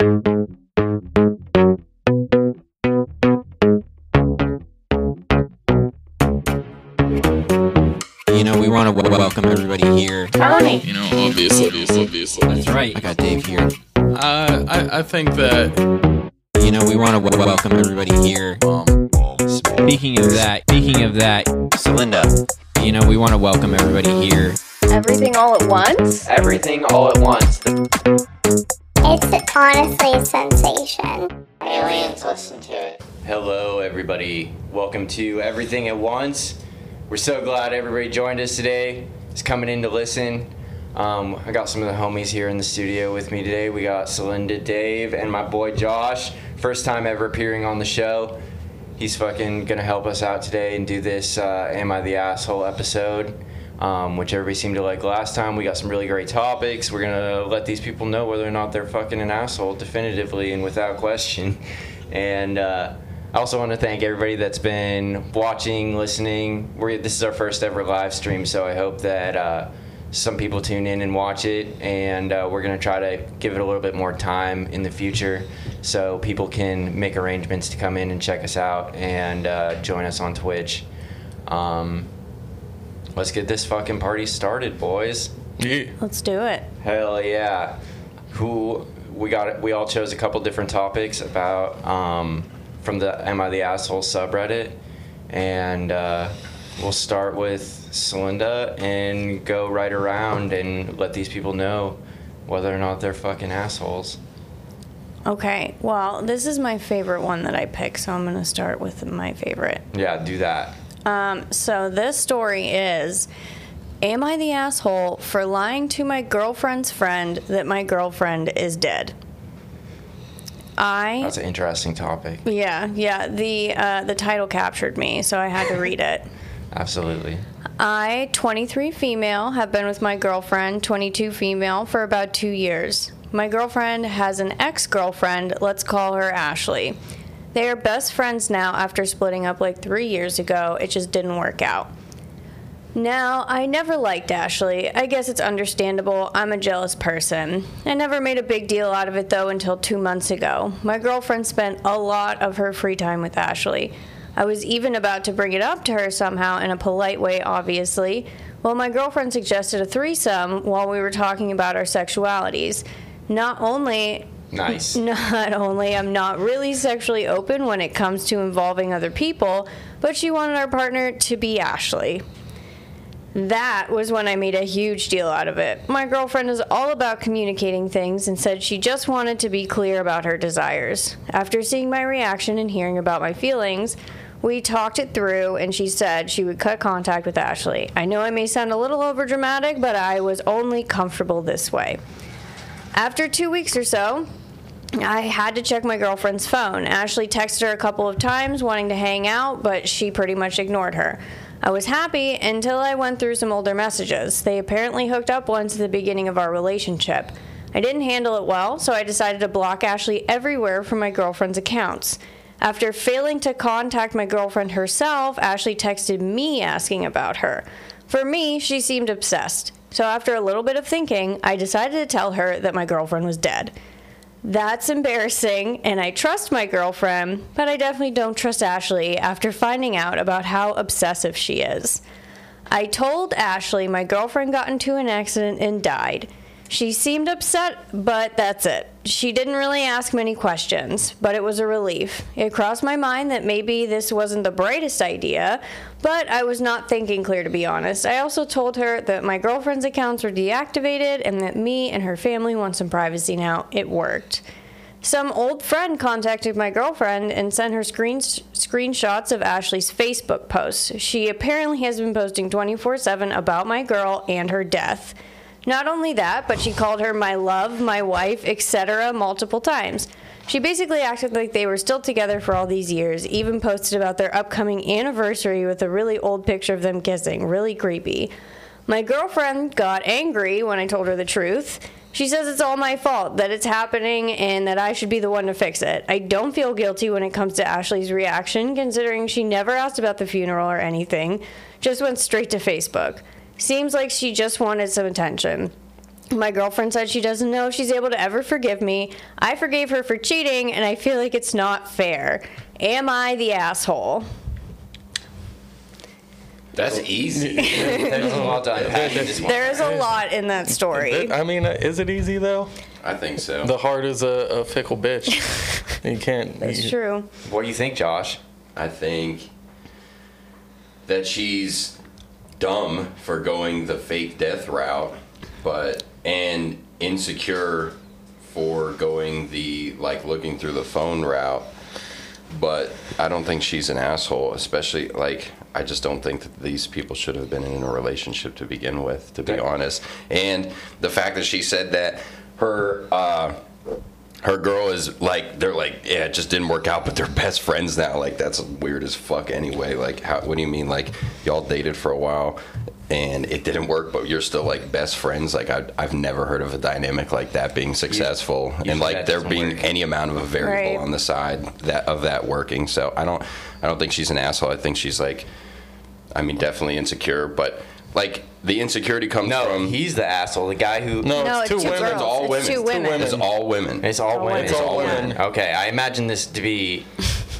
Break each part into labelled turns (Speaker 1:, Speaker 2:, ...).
Speaker 1: You know, we want to w- welcome everybody here.
Speaker 2: Tony.
Speaker 3: You know, obviously, obviously, obviously.
Speaker 1: That's right. I got Dave here.
Speaker 3: Uh, I, I think that
Speaker 1: You know, we want to w- welcome everybody here.
Speaker 3: um,
Speaker 1: Speaking of that, speaking of that, Celinda. You know, we want to welcome everybody here.
Speaker 2: Everything all at once?
Speaker 4: everything all at once.
Speaker 5: It's honestly a sensation.
Speaker 4: Aliens listen to it. Hello, everybody. Welcome to Everything at Once. We're so glad everybody joined us today. Is coming in to listen. Um, I got some of the homies here in the studio with me today. We got Celinda, Dave, and my boy Josh. First time ever appearing on the show. He's fucking gonna help us out today and do this uh, "Am I the Asshole" episode, um, which everybody seemed to like last time. We got some really great topics. We're gonna let these people know whether or not they're fucking an asshole definitively and without question. And uh, I also want to thank everybody that's been watching, listening. We're, this is our first ever live stream, so I hope that uh, some people tune in and watch it. And uh, we're to try to give it a little bit more time in the future so people can make arrangements to come in and check us out and uh, join us on Twitch. Um, let's get this fucking party started, boys.
Speaker 3: yeah.
Speaker 2: Let's do it.
Speaker 4: Hell yeah. Who we got we all chose a couple different topics about um, from the Am I the Asshole subreddit. And uh, we'll start with Celinda and go right around and let these people know whether or not they're fucking assholes.
Speaker 2: Okay, well, this is my favorite one that I picked, so I'm going to start with my favorite.
Speaker 4: Yeah, do that.
Speaker 2: Um, so this story is Am I the asshole for lying to my girlfriend's friend that my girlfriend is dead? I
Speaker 4: That's an interesting topic.
Speaker 2: yeah yeah the uh, the title captured me, so I had to read it.
Speaker 4: Absolutely.
Speaker 2: I, 23 female, have been with my girlfriend, 22 female, for about two years. My girlfriend has an ex girlfriend, let's call her Ashley. They are best friends now after splitting up like three years ago. It just didn't work out. Now, I never liked Ashley. I guess it's understandable. I'm a jealous person. I never made a big deal out of it though until two months ago. My girlfriend spent a lot of her free time with Ashley. I was even about to bring it up to her somehow in a polite way, obviously. Well, my girlfriend suggested a threesome while we were talking about our sexualities. Not only
Speaker 4: Nice.
Speaker 2: not only I'm not really sexually open when it comes to involving other people, but she wanted our partner to be Ashley. That was when I made a huge deal out of it. My girlfriend is all about communicating things and said she just wanted to be clear about her desires. After seeing my reaction and hearing about my feelings, we talked it through and she said she would cut contact with Ashley. I know I may sound a little overdramatic, but I was only comfortable this way. After two weeks or so, I had to check my girlfriend's phone. Ashley texted her a couple of times wanting to hang out, but she pretty much ignored her. I was happy until I went through some older messages. They apparently hooked up once at the beginning of our relationship. I didn't handle it well, so I decided to block Ashley everywhere from my girlfriend's accounts. After failing to contact my girlfriend herself, Ashley texted me asking about her. For me, she seemed obsessed. So after a little bit of thinking, I decided to tell her that my girlfriend was dead. That's embarrassing, and I trust my girlfriend, but I definitely don't trust Ashley after finding out about how obsessive she is. I told Ashley my girlfriend got into an accident and died. She seemed upset, but that's it. She didn't really ask many questions, but it was a relief. It crossed my mind that maybe this wasn't the brightest idea, but I was not thinking clear to be honest. I also told her that my girlfriend's accounts were deactivated and that me and her family want some privacy now. It worked. Some old friend contacted my girlfriend and sent her screen, screenshots of Ashley's Facebook posts. She apparently has been posting 24 7 about my girl and her death. Not only that, but she called her my love, my wife, etc. multiple times. She basically acted like they were still together for all these years, even posted about their upcoming anniversary with a really old picture of them kissing. Really creepy. My girlfriend got angry when I told her the truth. She says it's all my fault, that it's happening, and that I should be the one to fix it. I don't feel guilty when it comes to Ashley's reaction, considering she never asked about the funeral or anything, just went straight to Facebook. Seems like she just wanted some attention. My girlfriend said she doesn't know if she's able to ever forgive me. I forgave her for cheating, and I feel like it's not fair. Am I the asshole?
Speaker 4: That's easy. There's a lot to unpack in this one.
Speaker 2: There is a lot in that story.
Speaker 6: I mean, uh, is it easy though?
Speaker 4: I think so.
Speaker 6: The heart is a, a fickle bitch. you can't.
Speaker 2: It's
Speaker 6: you-
Speaker 2: true.
Speaker 4: What do you think, Josh?
Speaker 7: I think that she's dumb for going the fake death route, but and insecure for going the like looking through the phone route. But I don't think she's an asshole, especially like I just don't think that these people should have been in a relationship to begin with, to be honest. And the fact that she said that her uh her girl is like they're like yeah it just didn't work out but they're best friends now. Like that's weird as fuck anyway. Like how what do you mean? Like y'all dated for a while and it didn't work but you're still like best friends? Like I, i've never heard of a dynamic like that being successful
Speaker 4: usually
Speaker 7: and like there being
Speaker 4: work.
Speaker 7: any amount of a variable
Speaker 2: Right.
Speaker 7: on the side that of that working. So i don't i don't think she's an asshole. I think she's like i mean definitely insecure but like the insecurity comes
Speaker 4: No,
Speaker 7: from
Speaker 4: he's the asshole. The guy who.
Speaker 6: No,
Speaker 2: No,
Speaker 6: it's
Speaker 2: it's
Speaker 6: two
Speaker 2: two
Speaker 6: women.
Speaker 2: girls.
Speaker 7: all
Speaker 2: It's
Speaker 7: women
Speaker 2: two women.
Speaker 7: it's all women
Speaker 4: It's all women.
Speaker 6: It's all women.
Speaker 4: Okay, I imagine this to be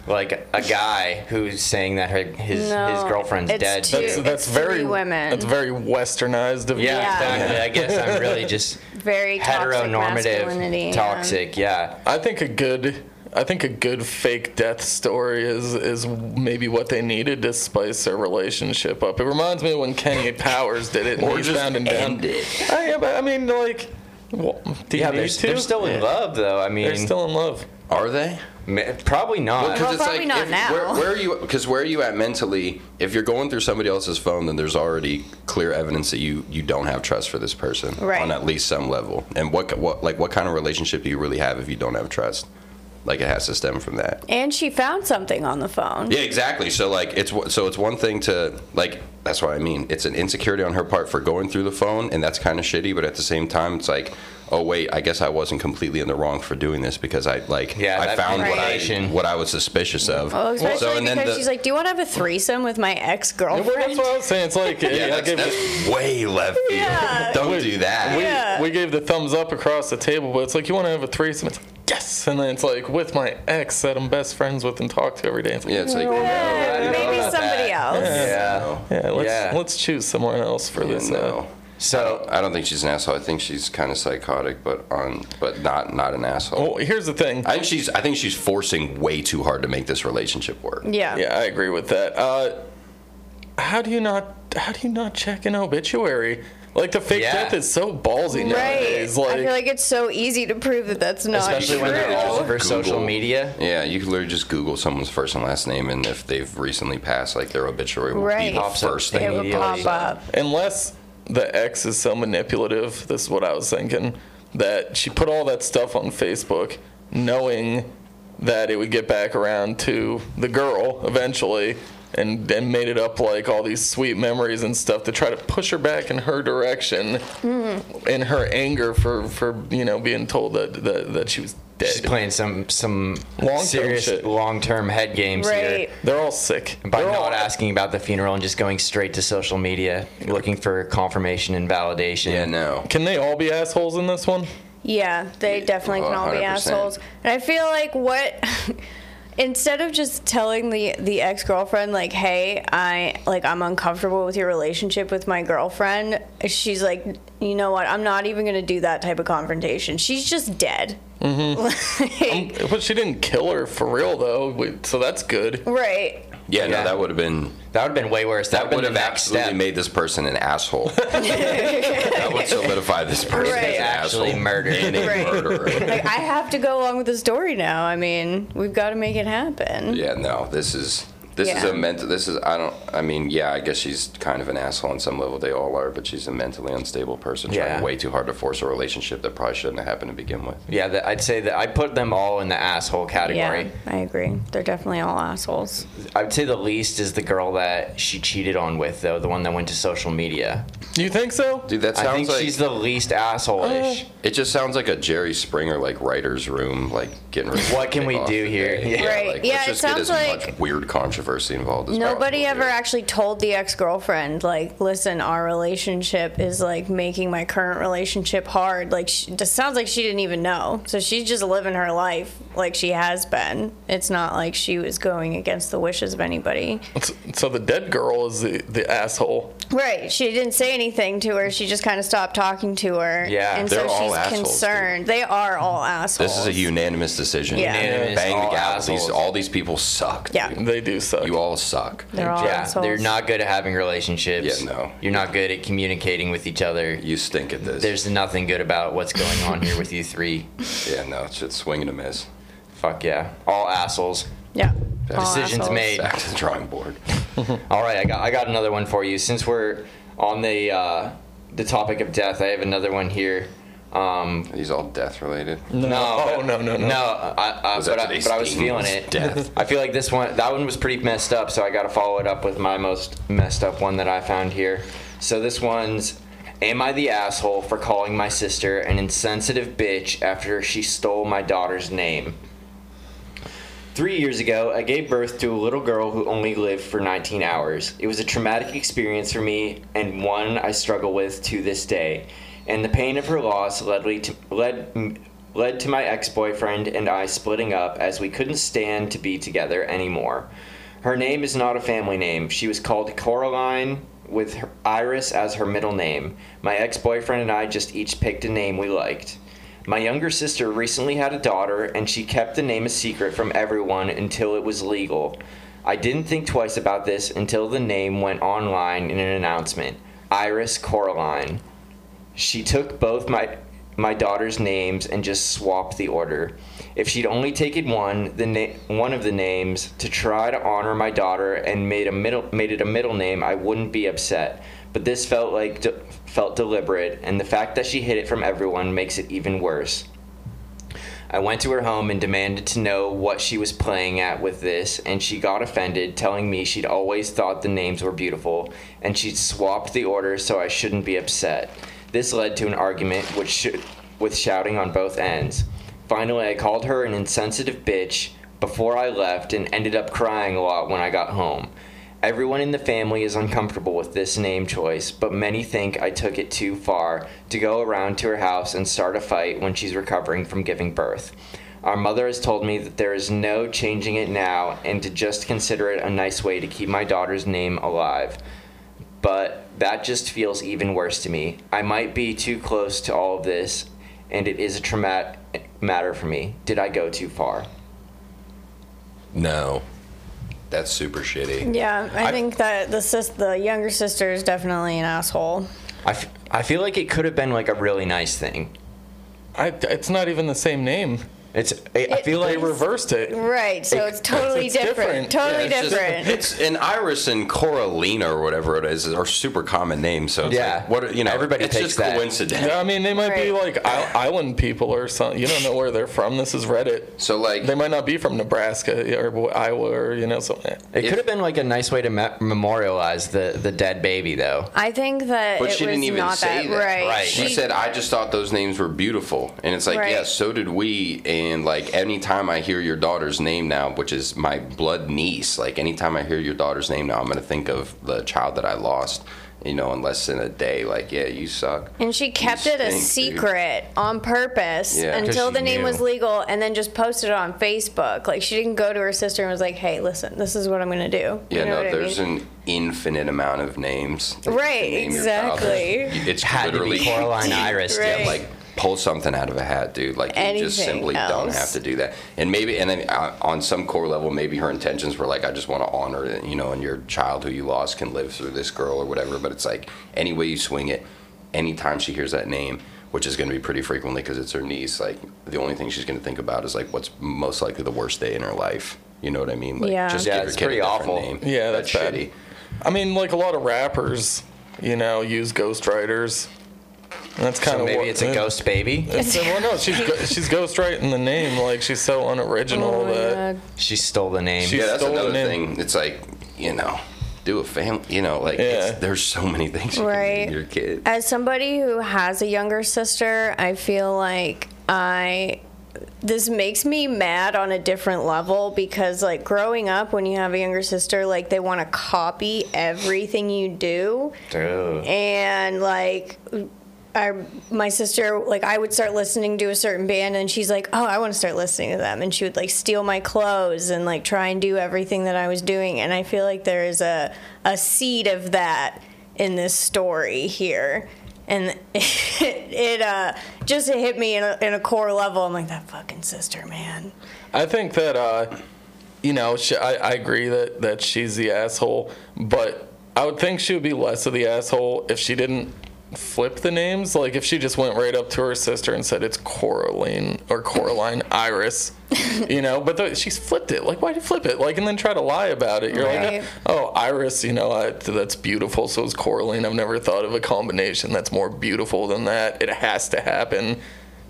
Speaker 4: like a guy who's saying that her, his his
Speaker 2: No,
Speaker 4: girlfriend's
Speaker 2: it's
Speaker 4: dead.
Speaker 2: two-
Speaker 6: That's,
Speaker 4: too.
Speaker 6: that's
Speaker 2: It's
Speaker 6: very
Speaker 2: three women.
Speaker 6: That's very westernized of you.
Speaker 4: Yeah,
Speaker 2: Yeah.
Speaker 4: exactly. I guess I'm really just
Speaker 2: Very toxic masculinity.
Speaker 4: heteronormative,
Speaker 2: yeah.
Speaker 4: toxic. Yeah.
Speaker 6: I think a good I think a good fake death story is is maybe what they needed to spice their relationship up. It reminds me of when Kenny Powers did it and
Speaker 7: or
Speaker 6: he's
Speaker 7: just
Speaker 6: found and down.
Speaker 7: it
Speaker 6: Oh, yeah, but I mean like well, do you
Speaker 4: Yeah,
Speaker 6: need
Speaker 4: they're,
Speaker 6: to?
Speaker 4: they're still in love though. I mean,
Speaker 6: They're still in love.
Speaker 7: are they
Speaker 4: probably not.
Speaker 2: Well, probably not
Speaker 7: if-
Speaker 2: now.
Speaker 7: Where, where are you? Because where are you at mentally? If you're going through somebody else's phone, then there's already clear evidence that you you don't have trust for this person
Speaker 2: Right.
Speaker 7: on at least some level. And what what like what kind of relationship do you really have if you don't have trust? Like it has to stem from that.
Speaker 2: And she found something on the phone.
Speaker 7: Yeah, exactly. So like it's one- so it's one thing to like that's what I mean. It's an insecurity on her part for going through the phone, and that's kind of shitty. But at the same time, it's like, oh wait, I guess I wasn't completely in the wrong for doing this because I like
Speaker 4: Yeah,
Speaker 7: I
Speaker 4: that
Speaker 7: found what I what I was suspicious of.
Speaker 2: Well, especially
Speaker 7: so and then the,
Speaker 2: she's like, "Do you want to have a threesome with my ex
Speaker 6: Yeah, well, that's what I was saying. It's like
Speaker 7: yeah,
Speaker 6: yeah, I
Speaker 7: that's,
Speaker 6: gave
Speaker 7: that's way left field.
Speaker 2: Yeah.
Speaker 7: Don't do that.
Speaker 6: we,
Speaker 2: Yeah.
Speaker 6: we gave the thumbs up across the table, but it's like you want to have a threesome. It's like, yes, and then it's like with my ex that I'm best friends with and talk to every day. It's like,
Speaker 7: Yeah, it's like
Speaker 2: Yeah,
Speaker 7: no, I don't know
Speaker 2: maybe somebody
Speaker 7: that.
Speaker 2: else.
Speaker 4: Yeah.
Speaker 7: No.
Speaker 6: yeah, let's
Speaker 4: Yeah.
Speaker 6: let's choose someone else for
Speaker 7: Yeah,
Speaker 6: this.
Speaker 7: no.
Speaker 4: So
Speaker 7: I don't think she's an asshole. I think she's kind of psychotic, but on but not not an asshole.
Speaker 6: well, here's the thing.
Speaker 7: I think she's I think she's forcing way too hard to make this relationship work.
Speaker 2: Yeah.
Speaker 6: Yeah, I agree with that. Uh, how do you not? How do you not check an obituary? Like the fake
Speaker 4: Yeah.
Speaker 6: death is so ballsy
Speaker 2: Right.
Speaker 6: nowadays. Like,
Speaker 2: I feel like it's so easy to prove that that's not true.
Speaker 4: especially
Speaker 2: true.
Speaker 4: when they're all over
Speaker 7: Google.
Speaker 4: social media.
Speaker 7: Yeah, you can literally just Google someone's first and last name, and if they've recently passed, like their obituary will
Speaker 2: Right.
Speaker 7: be the
Speaker 4: Pops up
Speaker 7: first
Speaker 2: it
Speaker 7: thing.
Speaker 2: would
Speaker 4: immediately.
Speaker 2: pop up.
Speaker 6: unless the ex is so manipulative, this is what I was thinking, that she put all that stuff on Facebook, knowing that it would get back around to the girl eventually. And, and made it up like all these sweet memories and stuff to try to push her back in her direction mm-hmm. in her anger for, for you know being told that, that, that she was.
Speaker 4: She's playing some some
Speaker 6: Long-term
Speaker 4: serious
Speaker 6: shit.
Speaker 4: long term head games
Speaker 2: Right.
Speaker 4: here.
Speaker 6: They're all sick.
Speaker 4: By
Speaker 6: They're
Speaker 4: not
Speaker 6: all,
Speaker 4: asking about the funeral and just going straight to social media, looking for confirmation and validation.
Speaker 7: Yeah, no.
Speaker 6: Can they all be assholes in this one?
Speaker 2: Yeah, they definitely can all be
Speaker 7: 100%.
Speaker 2: assholes. And I feel like what instead of just telling the the ex-girlfriend like, "Hey, I like I'm uncomfortable with your relationship with my girlfriend." She's like, "You know what? I'm not even going to do that type of confrontation. She's just dead." Mm-hmm.
Speaker 6: But she didn't kill her for real though, so that's good.
Speaker 2: right.
Speaker 7: Yeah, no, that would have been
Speaker 4: That would have been way worse.
Speaker 7: that
Speaker 4: That
Speaker 7: would have
Speaker 4: have
Speaker 7: absolutely
Speaker 4: step.
Speaker 7: made this person an asshole. that would solidify this person
Speaker 2: Right.
Speaker 7: as an
Speaker 4: Actually
Speaker 7: asshole
Speaker 4: murdered.
Speaker 7: and a
Speaker 2: Right.
Speaker 7: murderer.
Speaker 2: Like I have to go along with the story now. I mean, we've got to make it happen.
Speaker 7: Yeah, no, this is this is a mental. This is I don't. I mean, yeah, I guess she's kind of an asshole on some level. They all are, but she's a mentally unstable person
Speaker 4: Yeah.
Speaker 7: trying way too hard to force a relationship that probably shouldn't have happened to begin with.
Speaker 4: Yeah, that, I'd say that I put them all in the asshole category.
Speaker 2: Yeah, I agree. They're definitely all assholes.
Speaker 4: I'd say the least is the girl that she cheated on with, though, the one that went to social media.
Speaker 6: Do you think so?
Speaker 7: Dude, that
Speaker 4: I
Speaker 7: sounds
Speaker 4: think
Speaker 7: like
Speaker 4: she's the least asshole-ish. Uh.
Speaker 7: it just sounds like a Jerry Springer like writer's room, like getting rid of
Speaker 4: What can we do here?
Speaker 7: day.
Speaker 4: Yeah.
Speaker 2: Right.
Speaker 7: like,
Speaker 2: Yeah,
Speaker 7: let's
Speaker 2: it
Speaker 7: just get
Speaker 2: sounds
Speaker 7: as
Speaker 2: like-
Speaker 7: much weird controversy controversy involved. As
Speaker 2: Nobody ever actually told the ex girlfriend, like, listen, our relationship is like making my current relationship hard. Like, she, it sounds like she didn't even know. So she's just living her life like she has been. It's not like she was going against the wishes of anybody.
Speaker 6: So the dead girl is the, the asshole.
Speaker 2: Right. She didn't say anything to her. She just kind of stopped talking to her.
Speaker 4: Yeah,
Speaker 2: And
Speaker 7: they're
Speaker 2: so
Speaker 7: all
Speaker 2: she's
Speaker 7: assholes, dude.
Speaker 2: concerned. They are all assholes.
Speaker 7: This is a unanimous decision.
Speaker 2: Yeah.
Speaker 4: Unanimous,
Speaker 7: Bang
Speaker 4: all
Speaker 7: the gavel. These, all these people suck.
Speaker 2: Yeah.
Speaker 7: dude.
Speaker 6: They do suck.
Speaker 7: You all suck.
Speaker 2: They're all
Speaker 4: Yeah,
Speaker 2: assholes.
Speaker 4: they're not good at having relationships.
Speaker 7: Yeah, no.
Speaker 4: You're not good at communicating with each other.
Speaker 7: You stink at this.
Speaker 4: There's nothing good about what's going on here with you three.
Speaker 7: yeah, no, it's just swinging and a miss.
Speaker 4: Fuck yeah. All assholes.
Speaker 2: Yeah. All
Speaker 4: Decisions
Speaker 2: assholes.
Speaker 4: made.
Speaker 7: Back to the drawing board.
Speaker 4: All right, I got I got another one for you. Since we're on the uh, the topic of death, I have another one here. Um,
Speaker 7: Are these all death related?
Speaker 6: no.
Speaker 4: no,
Speaker 6: Oh, no, no, no.
Speaker 4: no. I, I,
Speaker 7: Was
Speaker 4: but, I, but I was feeling it.
Speaker 7: death?
Speaker 4: I feel like this one, that one was pretty messed up, so I got to follow it up with my most messed up one that I found here. So this one's. Am I the asshole for calling my sister an insensitive bitch after she stole my daughter's name? Three years ago, I gave birth to a little girl who only lived for 19 hours. It was a traumatic experience for me and one I struggle with to this day. And the pain of her loss led, me to, led, led to my ex boyfriend and I splitting up as we couldn't stand to be together anymore. Her name is not a family name. She was called Coraline with Iris as her middle name. My ex boyfriend and I just each picked a name we liked. My younger sister recently had a daughter, and she kept the name a secret from everyone until it was legal. I didn't think twice about this until the name went online in an announcement Iris Coraline. She took both my my daughter's names and just swapped the order. If she'd only taken one, the na- one of the names to try to honor my daughter and made a middle made it a middle name, I wouldn't be upset. But this felt like de- felt deliberate, and the fact that she hid it from everyone makes it even worse. I went to her home and demanded to know what she was playing at with this, and she got offended, telling me she'd always thought the names were beautiful, and she'd swapped the order so I shouldn't be upset. This led to an argument which with shouting on both ends. Finally, I called her an insensitive bitch before I left and ended up crying a lot when I got home. Everyone in the family is uncomfortable with this name choice, but many think I took it too far to go around to her house and start a fight when she's recovering from giving birth. Our mother has told me that there is no changing it now and to just consider it a nice way to keep my daughter's name alive. But that just feels even worse to me. I might be too close to all of this, and it is a traumatic matter for me. Did I go too far?
Speaker 7: No. That's super shitty.
Speaker 2: Yeah, I, think that the sis- the younger sister is definitely an asshole.
Speaker 4: I, f- I feel like it could have been like a really nice thing.
Speaker 6: I, it's not even the same name.
Speaker 4: It's I, I feel like They
Speaker 6: reversed it.
Speaker 2: Right, so it's totally
Speaker 6: it's
Speaker 2: different.
Speaker 6: different.
Speaker 2: Totally
Speaker 7: Yeah, it's just-
Speaker 2: different.
Speaker 7: it's and Iris and Coralina or whatever it is are super common names. So it's
Speaker 4: Yeah.
Speaker 7: like, what you know,
Speaker 4: Everybody
Speaker 7: it's
Speaker 4: takes
Speaker 7: just
Speaker 4: that.
Speaker 7: coincidence.
Speaker 6: Yeah, I mean, they might be
Speaker 2: Right.
Speaker 6: like I- island people or something. You don't know where they're from. This is Reddit.
Speaker 7: So like,
Speaker 6: They might not be from Nebraska or Iowa or you know something.
Speaker 4: it
Speaker 7: if-
Speaker 4: could have been like a nice way to me- memorialize the the dead baby though.
Speaker 2: I think that
Speaker 7: but
Speaker 2: it
Speaker 7: she
Speaker 2: was
Speaker 7: didn't even
Speaker 2: not
Speaker 7: say
Speaker 2: that,
Speaker 7: that.
Speaker 2: right.
Speaker 4: Right.
Speaker 7: She, said, "I just thought those names were beautiful," and it's like,
Speaker 2: Right.
Speaker 7: yeah, so did we. And like, anytime I hear your daughter's name now, which is my blood niece, like anytime I hear your daughter's name now, I'm gonna think of the child that I lost. You know, in less than a day. Like, yeah, you suck.
Speaker 2: And she kept it a
Speaker 7: stink, dude.
Speaker 2: secret on purpose
Speaker 7: Yeah. 'Cause
Speaker 2: until the name
Speaker 4: knew.
Speaker 2: was legal and then just posted it on Facebook. Like she didn't go to her sister and was like, "Hey, listen, this is what I'm going to do."
Speaker 7: Yeah,
Speaker 2: you know
Speaker 7: no,
Speaker 2: what I
Speaker 7: there's
Speaker 2: mean?
Speaker 7: an infinite amount of names.
Speaker 2: Right,
Speaker 7: name
Speaker 2: exactly.
Speaker 7: It's
Speaker 4: Had to be
Speaker 7: literally
Speaker 4: Coraline Iris.
Speaker 2: Right.
Speaker 7: Yeah, like pull something out of a hat, dude. Like you just
Speaker 2: Anything
Speaker 7: simply don't have to do that. And maybe, and then uh, on some core level, maybe her intentions were like, I just want to honor it, you know, and your child who you lost can live through this girl or whatever. But it's like any way you swing it, anytime she hears that name. Which is going to be pretty frequently because it's her niece. Like the only thing she's going to think about is like what's most likely the worst day in her life. You know what I mean? Like
Speaker 2: Yeah.
Speaker 7: just
Speaker 4: Yeah,
Speaker 7: give
Speaker 4: it's
Speaker 7: kid a
Speaker 4: pretty awful.
Speaker 7: Name.
Speaker 6: Yeah, that's bad.
Speaker 7: shitty.
Speaker 6: I mean, like a lot of rappers, you know, use ghostwriters. And that's kind
Speaker 4: So
Speaker 6: of
Speaker 4: maybe
Speaker 6: what,
Speaker 4: it's a
Speaker 6: yeah.
Speaker 4: ghost baby.
Speaker 6: It's, well, no, she's she's ghost she's ghostwriting the name. Like she's so unoriginal
Speaker 2: Oh
Speaker 6: that
Speaker 2: God.
Speaker 4: She stole the name.
Speaker 6: She-
Speaker 7: Yeah, that's
Speaker 6: stole
Speaker 7: another
Speaker 6: it in.
Speaker 7: thing. It's like you know, do a family. You know, like
Speaker 6: Yeah.
Speaker 7: it's, there's so many things you
Speaker 2: Right.
Speaker 7: name your kid.
Speaker 2: As somebody who has a younger sister, I feel like I this makes me mad on a different level because like growing up when you have a younger sister like they want to copy everything you do
Speaker 4: Dude.
Speaker 2: and like My sister like I would start listening to a certain band and she's like, "Oh, I want to start listening to them." And she would like steal my clothes and like try and do everything that I was doing. And I feel like there is a a seed of that in this story here. And it, it uh just hit me in a, in a core level. I'm like that fucking sister, man.
Speaker 6: I think that uh, you know, she, I, I agree that that she's the asshole, but I would think she would be less of the asshole if she didn't flip the names. Like if she just went right up to her sister and said it's Coraline or Coraline Iris, you know. But the, she's flipped it. Like why'd you flip it? Like and then try to lie about it. You're
Speaker 2: Right.
Speaker 6: like, oh Iris, you know, I, that's beautiful. So is Coraline. I've never thought of a combination that's more beautiful than that. It has to happen.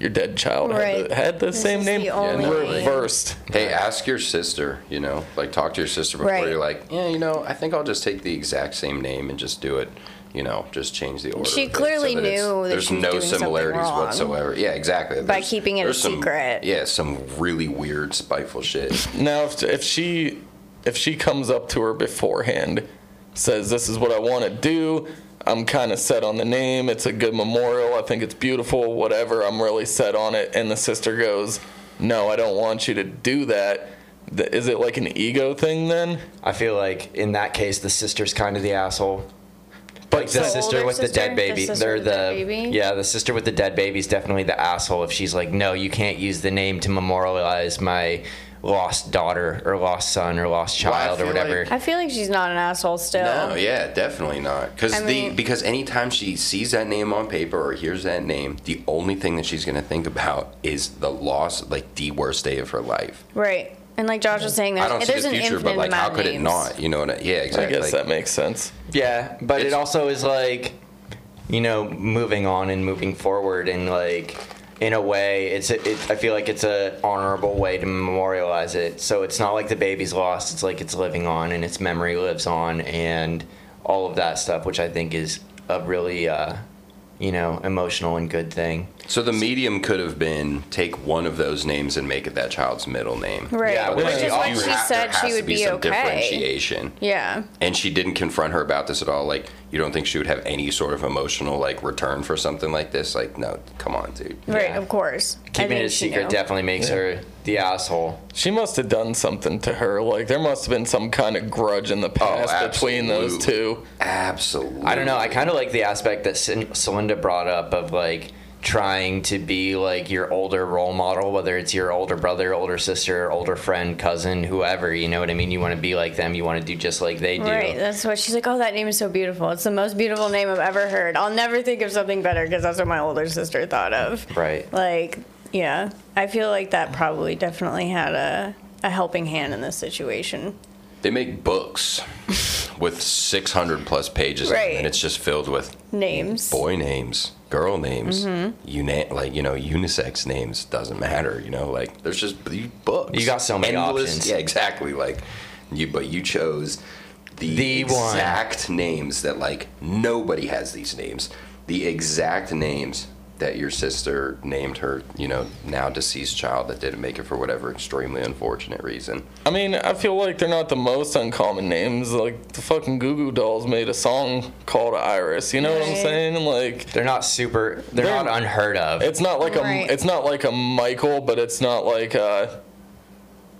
Speaker 6: Your dead child had the, had the
Speaker 2: This
Speaker 6: same name.
Speaker 2: the only name.
Speaker 6: Reversed.
Speaker 7: Hey, ask your sister, you know, like talk to your sister before
Speaker 2: Right.
Speaker 7: you're like, yeah, you know, I think I'll just take the exact same name and just do it, you know, just change the order.
Speaker 2: She clearly
Speaker 7: that it's-
Speaker 2: knew that
Speaker 7: there's
Speaker 2: she was
Speaker 7: no
Speaker 2: doing something
Speaker 7: similarities
Speaker 2: wrong.
Speaker 7: whatsoever. Yeah, exactly.
Speaker 2: By
Speaker 7: There's-
Speaker 2: keeping it a
Speaker 7: there's some-
Speaker 2: secret.
Speaker 7: Yeah, some really weird, spiteful shit.
Speaker 6: Now, if, if she if she comes up to her beforehand, says this is what I want to do, I'm kind of set on the name. It's a good memorial. I think it's beautiful. Whatever. I'm really set on it. And the sister goes, "No, I don't want you to do that." Th- Is it like an ego thing then?
Speaker 4: I feel like in that case, the sister's kind of the asshole.
Speaker 6: But
Speaker 4: Like the
Speaker 2: The
Speaker 4: sister
Speaker 2: older
Speaker 4: with the
Speaker 2: sister?
Speaker 4: dead
Speaker 2: The
Speaker 4: baby.
Speaker 2: sister
Speaker 4: They're
Speaker 2: with the
Speaker 4: the
Speaker 2: baby?
Speaker 4: yeah, the sister with the dead baby is definitely the asshole if she's like, no, you can't use the name to memorialize my lost daughter or lost son or lost
Speaker 7: Well, I
Speaker 4: child or
Speaker 7: feel
Speaker 4: whatever.
Speaker 7: like-
Speaker 2: I feel like she's not an asshole still.
Speaker 7: No, yeah, definitely not. Because
Speaker 2: I
Speaker 7: the
Speaker 2: mean-
Speaker 7: because anytime she sees that name on paper or hears that name, the only thing that she's gonna think about is the loss, like the worst day of her life.
Speaker 2: Right. And like Josh was saying,
Speaker 7: I
Speaker 2: there's,
Speaker 7: don't see
Speaker 2: there's
Speaker 7: the
Speaker 2: an
Speaker 7: future,
Speaker 2: infinite
Speaker 7: but like, how
Speaker 2: amount
Speaker 7: could
Speaker 2: of
Speaker 7: it
Speaker 2: names.
Speaker 7: not? You know what? I, yeah,
Speaker 6: I
Speaker 7: exactly.
Speaker 6: guess
Speaker 7: like-
Speaker 6: that makes sense.
Speaker 4: Yeah, but it
Speaker 7: It's-
Speaker 4: also is like, you know, moving on and moving forward, and like, in a way, it's it, I feel like it's a honorable way to memorialize it. So it's not like the baby's lost. It's like it's living on, and its memory lives on, and all of that stuff, which I think is a really, uh, you know, emotional and good thing.
Speaker 7: So the medium could have been take one of those names and make it that child's middle name.
Speaker 2: Right.
Speaker 4: Yeah,
Speaker 2: Which
Speaker 4: which
Speaker 2: is what she said
Speaker 7: there has
Speaker 2: she
Speaker 7: to
Speaker 2: would
Speaker 7: be,
Speaker 2: be
Speaker 7: some
Speaker 2: okay.
Speaker 7: differentiation.
Speaker 2: Yeah.
Speaker 7: And she didn't confront her about this at all. Like, you don't think she would have any sort of emotional like return for something like this? Like, no, come on, dude.
Speaker 2: Right,
Speaker 4: Yeah.
Speaker 2: of course.
Speaker 4: Keeping it a secret
Speaker 2: knew.
Speaker 4: definitely makes her the asshole.
Speaker 6: She must have done something to her. Like there must have been some kind of grudge in the oh, past between those two.
Speaker 7: Absolutely.
Speaker 4: I don't know. I kind of like the aspect that Cin- Celinda brought up of like trying to be like your older role model, whether it's your older brother, older sister, older friend, cousin, whoever. You know what I mean? You want to be like them. You want to do just like they do.
Speaker 2: Right, that's what she's like. Oh, that name is so beautiful. It's the most beautiful name I've ever heard. I'll never think of something better because that's what my older sister thought of.
Speaker 4: Right.
Speaker 2: Like, yeah, I feel like that probably definitely had a a helping hand in this situation.
Speaker 7: They make books with 600 plus pages,
Speaker 2: Right.
Speaker 7: and it's just filled with
Speaker 2: Names.
Speaker 7: boy names, girl names,
Speaker 2: Mm-hmm.
Speaker 7: uni- like you know, unisex names. Doesn't matter. You know, like there's just these books.
Speaker 4: You got so many options.
Speaker 7: Yeah, exactly. Like you, but you chose the,
Speaker 4: The one.
Speaker 7: exact names that like nobody has these names. The exact names that your sister named her, you know, now deceased child that didn't make it for whatever extremely unfortunate reason.
Speaker 6: I mean, I feel like they're not the most uncommon names. Like the fucking Goo Goo Dolls made a song called Iris. You know what I'm saying? Like
Speaker 4: They're not super. They're,
Speaker 6: They're-
Speaker 4: not unheard of.
Speaker 6: it's not like
Speaker 2: Right.
Speaker 6: a it's not like a Michael, but it's not like a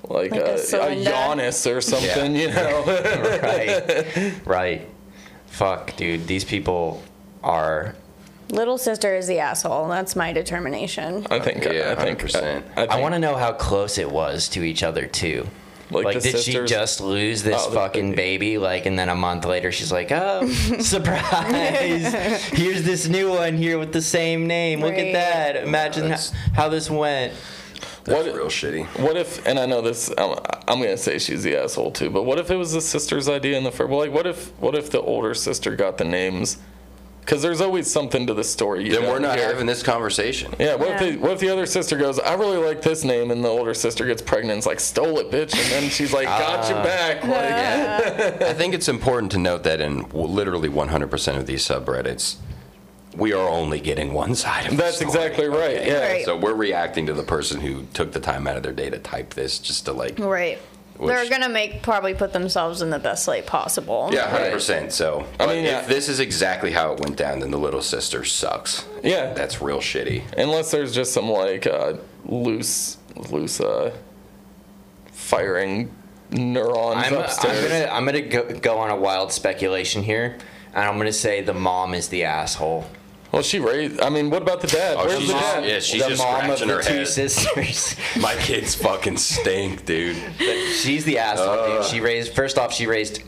Speaker 6: like,
Speaker 2: Like a
Speaker 6: a, a Giannis or something. You know?
Speaker 4: right. Right. Fuck, dude. These people are.
Speaker 2: Little sister is the asshole. That's my determination.
Speaker 6: I think
Speaker 7: Yeah,
Speaker 6: I think
Speaker 7: 100%.
Speaker 6: I, think
Speaker 4: I want to know how close it was to each other too.
Speaker 6: Like
Speaker 4: Like, did she just lose this
Speaker 6: Oh,
Speaker 4: fucking
Speaker 6: baby.
Speaker 4: baby. Like, and then a month later, she's like, "Oh, surprise! Here's this new one here with the same name. Look
Speaker 2: Right.
Speaker 4: at that. Imagine
Speaker 7: That's-
Speaker 4: how, how this went."
Speaker 7: That's
Speaker 6: What-
Speaker 7: real shitty.
Speaker 6: What if, and I know this, I'm, I'm gonna say she's the asshole too, but what if it was the sister's idea in the first? Well, like, what if, what if the older sister got the names? Because there's always something to the story. You
Speaker 7: Then we're
Speaker 6: don't
Speaker 7: not
Speaker 6: hear.
Speaker 7: having this conversation.
Speaker 6: Yeah, what,
Speaker 2: Yeah.
Speaker 6: If the, what if the other sister goes, I really like this name, and the older sister gets pregnant and's like, stole it, bitch, and then she's like, got
Speaker 7: Ah.
Speaker 6: you back. Like,
Speaker 7: I think it's important to note that in literally 100% of these subreddits, we are only getting one side of the
Speaker 6: That's
Speaker 7: story,
Speaker 6: exactly right.
Speaker 7: okay?
Speaker 6: Yeah.
Speaker 2: Right.
Speaker 7: So we're reacting to the person who took the time out of their day to type this just to like.
Speaker 2: Right.
Speaker 7: Which-
Speaker 2: They're gonna make probably put themselves in the best light possible.
Speaker 7: Yeah, hundred percent. So,
Speaker 6: I
Speaker 7: but
Speaker 6: mean, yeah.
Speaker 7: if this is exactly how it went down, then the little sister sucks.
Speaker 6: Yeah.
Speaker 7: That's real shitty.
Speaker 6: Unless there's just some like uh, loose, loose uh, firing neurons
Speaker 4: I'm, I'm gonna I'm gonna go, go on a wild speculation here, and I'm gonna say the mom is the asshole.
Speaker 6: Well, she raised. I mean, what about the dad?
Speaker 7: Oh,
Speaker 6: Where's
Speaker 7: she's
Speaker 6: the
Speaker 7: just-
Speaker 6: dad?
Speaker 7: yeah, she's
Speaker 4: the
Speaker 7: just
Speaker 4: mom of
Speaker 7: scratching
Speaker 4: the
Speaker 7: her
Speaker 4: two
Speaker 7: head.
Speaker 4: sisters.
Speaker 7: My kids fucking stink, dude.
Speaker 4: She's the asshole, dude. Uh. She raised first off, she raised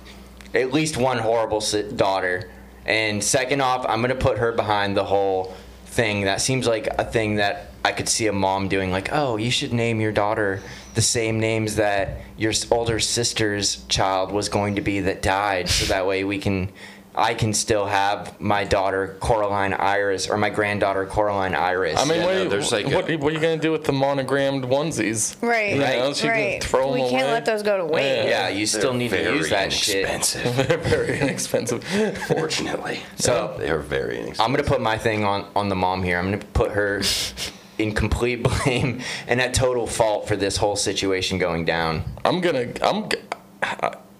Speaker 4: at least one horrible si- daughter, and second off, I'm gonna put her behind the whole thing. That seems like a thing that I could see a mom doing. Like, oh, you should name your daughter the same names that your s- older sister's child was going to be that died, so that way we can. I can still have my daughter Coraline Iris or my granddaughter Coraline Iris.
Speaker 6: I mean,
Speaker 7: Yeah,
Speaker 6: what,
Speaker 7: no,
Speaker 6: are you-
Speaker 7: there's like
Speaker 6: what,
Speaker 7: a-
Speaker 6: what are you gonna do with the monogrammed onesies?
Speaker 2: Right.
Speaker 6: You
Speaker 4: Right.
Speaker 6: know, she
Speaker 2: right.
Speaker 6: can throw
Speaker 2: we
Speaker 6: away.
Speaker 2: can't let those go to waste.
Speaker 4: yeah, you still
Speaker 7: They're
Speaker 4: need to
Speaker 7: very
Speaker 4: use that shit.
Speaker 7: inexpensive.
Speaker 6: They're very inexpensive.
Speaker 7: Fortunately,
Speaker 4: So-
Speaker 7: they are very inexpensive.
Speaker 4: I'm gonna put my thing on on the mom here. I'm gonna put her in complete blame and at total fault for this whole situation going down.
Speaker 6: I'm gonna. I'm. g-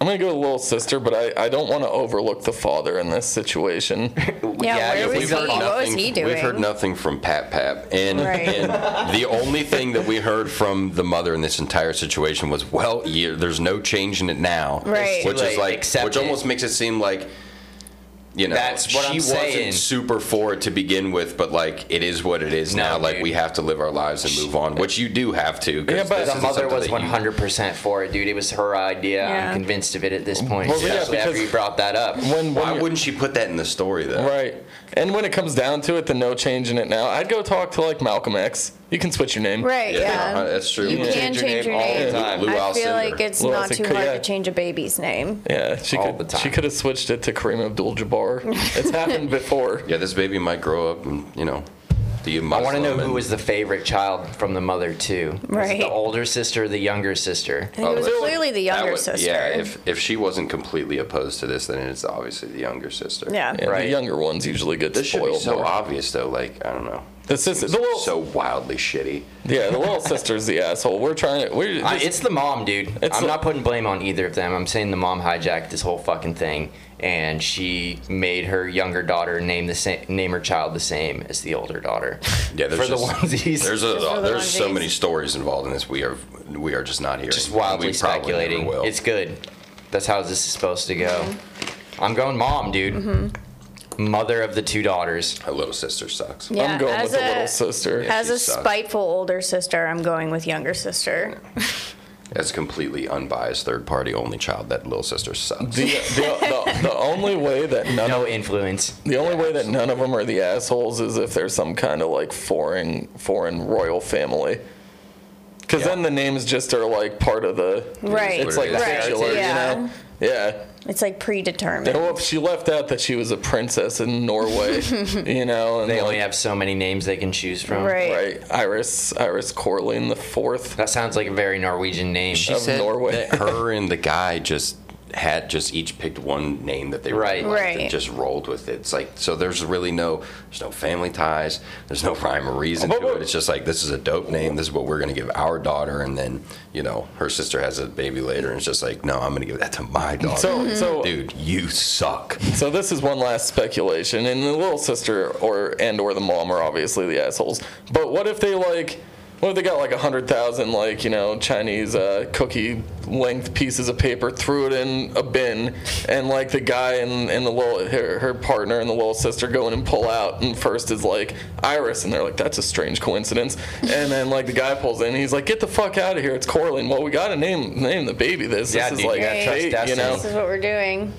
Speaker 6: I'm gonna go with little sister, but I, I don't want to overlook the father in this situation.
Speaker 2: Yeah, where was
Speaker 7: we've
Speaker 2: he?
Speaker 7: heard
Speaker 2: What was
Speaker 7: nothing.
Speaker 2: he doing?
Speaker 7: We've heard nothing from Pat Pap, and,
Speaker 2: Right.
Speaker 7: and the only thing that we heard from the mother in this entire situation was, "Well, you, there's no change in it now,"
Speaker 2: Right.
Speaker 7: Which
Speaker 4: Like,
Speaker 7: is like,
Speaker 4: accept
Speaker 7: which
Speaker 4: it.
Speaker 7: almost makes it seem like. You know,
Speaker 4: That's what
Speaker 7: she
Speaker 4: I'm saying.
Speaker 7: wasn't super for it to begin with, but like it is what it is
Speaker 4: No,
Speaker 7: now. Like we have to live our lives and move on, which you do have to. 'cause
Speaker 6: Yeah, but
Speaker 4: The mother was 100% for it, dude. It was her idea.
Speaker 2: Yeah.
Speaker 4: I'm convinced of it at this point.
Speaker 6: Well, yeah,
Speaker 4: especially after you brought that up.
Speaker 6: When, when
Speaker 7: Why wouldn't she put that in the story though?
Speaker 6: Right. And when it comes down to it, the no changing it now, I'd go talk to like Malcolm X. You can switch your name.
Speaker 2: Right.
Speaker 7: Yeah,
Speaker 2: Yeah.
Speaker 7: Uh, that's true.
Speaker 2: You
Speaker 7: You
Speaker 2: can change your name,
Speaker 4: all
Speaker 2: name.
Speaker 4: the time.
Speaker 7: Lou
Speaker 2: I
Speaker 7: Alcindor.
Speaker 2: feel like it's
Speaker 6: Lou
Speaker 2: not too hard
Speaker 6: yeah.
Speaker 2: to change a baby's name.
Speaker 6: Yeah, she
Speaker 4: All
Speaker 6: could.
Speaker 4: the time.
Speaker 6: She could have switched it to Kareem Abdul-Jabbar. it's happened before.
Speaker 7: Yeah, this baby might grow up and you know be a
Speaker 4: I
Speaker 7: Muslim.
Speaker 4: want to know who was the favorite child from the mother too. Was it
Speaker 2: Right.
Speaker 4: The older sister, or the younger sister.
Speaker 2: It was oh,
Speaker 7: that's-
Speaker 2: clearly the younger
Speaker 7: would-
Speaker 2: sister.
Speaker 7: Yeah, if if she wasn't completely opposed to this, then it's obviously the younger sister.
Speaker 2: yeah.
Speaker 6: Yeah,
Speaker 4: Right.
Speaker 6: The younger ones usually get
Speaker 7: This should be so
Speaker 6: more.
Speaker 7: obvious though. Like I don't know.
Speaker 6: The sister, the little,
Speaker 7: So wildly shitty.
Speaker 6: yeah, the little sister's the asshole. We're trying to. We're just-
Speaker 4: it's the mom, dude. I'm
Speaker 6: the-
Speaker 4: not putting blame on either of them. I'm saying the mom hijacked this whole fucking thing, and she made her younger daughter name the same, name her child the same as the older daughter.
Speaker 7: Yeah, there's
Speaker 4: for the
Speaker 7: just,
Speaker 4: onesies.
Speaker 7: There's a
Speaker 2: Just for the
Speaker 7: there's so many stories involved in this. We are we are just not here.
Speaker 4: just wildly
Speaker 7: We
Speaker 4: speculating.
Speaker 7: will.
Speaker 4: It's good. That's how this is supposed to go. I'm going mom, dude.
Speaker 2: Mm-hmm.
Speaker 4: Mother of the two daughters.
Speaker 7: Her little sister sucks.
Speaker 2: Yeah,
Speaker 6: I'm going
Speaker 2: as
Speaker 6: with the
Speaker 2: a-
Speaker 6: little sister.
Speaker 7: Yeah.
Speaker 2: As a
Speaker 7: sucks.
Speaker 2: spiteful older sister, I'm going with younger sister.
Speaker 7: As a completely unbiased third party only child, that little sister sucks.
Speaker 6: The, the, the, the only way that none
Speaker 4: No
Speaker 6: of
Speaker 4: influence.
Speaker 6: the only way that none of them are the assholes is if there's some kind of like foreign foreign royal family. Because then the names just are like part of the.
Speaker 2: Right.
Speaker 6: It's like
Speaker 2: right.
Speaker 6: titular,
Speaker 2: yeah.
Speaker 6: you know. Yeah.
Speaker 2: It's like predetermined.
Speaker 6: Well, she left out that she was a princess in Norway, you know, and
Speaker 4: They
Speaker 6: like,
Speaker 4: only have so many names they can choose from.
Speaker 2: Right.
Speaker 6: right Iris Iris Corlin the fourth.
Speaker 4: That sounds like a very Norwegian name.
Speaker 7: She
Speaker 6: of
Speaker 7: said
Speaker 6: Norway.
Speaker 7: that her and the guy just had just each picked one name that they
Speaker 4: Right.
Speaker 7: really liked
Speaker 2: Right.
Speaker 7: and just rolled with it. It's like so there's really no there's no family ties, there's no rhyme or reason to it. Oh. It's just like this is a dope name. This is what we're gonna give our daughter, and then you know her sister has a baby later, and it's just like no, I'm gonna give that to my daughter.
Speaker 6: So so
Speaker 7: Dude, you suck.
Speaker 6: So this is one last speculation, and the little sister or and or the mom are obviously the assholes. But what if they like? What if they got like a hundred thousand like you know Chinese uh, cookie length pieces of paper, threw it in a bin, and like the guy and, and the little her, her partner and the little sister go in and pull out, and first is like Iris, and they're like that's a strange coincidence, and then like the guy pulls in, and he's like get the fuck out of here, it's Corlin. Well, we gotta name name the baby this.
Speaker 4: Yeah,
Speaker 6: this is like
Speaker 4: you gotta
Speaker 6: fate, you know.
Speaker 2: This is what we're doing.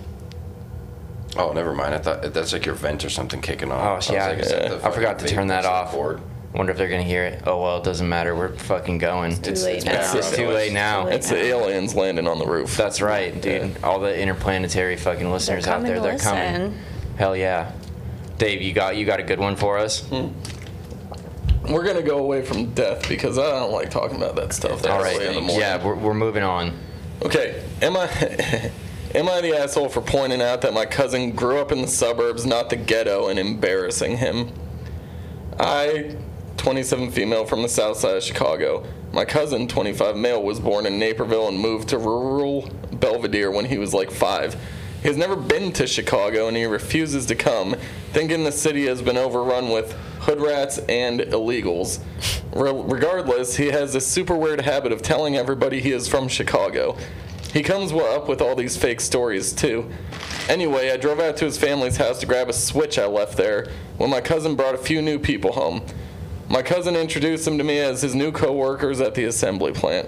Speaker 7: Oh, never mind. I thought that's like your vent or something kicking off.
Speaker 4: Oh,
Speaker 7: I was
Speaker 4: yeah.
Speaker 7: like, is that the
Speaker 4: I forgot to turn that off.
Speaker 7: cord?
Speaker 4: Wonder if they're gonna hear it. Oh well, it doesn't matter. We're fucking going.
Speaker 2: Too late now.
Speaker 4: It's just too late now.
Speaker 6: It's the aliens landing on the roof.
Speaker 4: That's right, dude. All the interplanetary fucking listeners out there, they're
Speaker 2: listen.
Speaker 4: coming. Hell yeah. Dave, you got you got a good one for us.
Speaker 6: Hmm. We're gonna go away from death because I don't like talking about that stuff. That
Speaker 4: All
Speaker 6: in the
Speaker 4: Yeah, we're, we're moving on.
Speaker 6: Okay. Am I? Am I the asshole for pointing out that my cousin grew up in the suburbs, not the ghetto, and embarrassing him? I, 27 female from the south side of Chicago. My cousin, 25 male, was born in Naperville and moved to rural Belvidere when he was like five. He has never been to Chicago and he refuses to come, thinking the city has been overrun with hood rats and illegals. Re- regardless, he has this super weird habit of telling everybody he is from Chicago. He comes up with all these fake stories too. Anyway, I drove out to his family's house to grab a switch I left there when my cousin brought a few new people home. My cousin introduced them to me as his new co-workers at the assembly plant.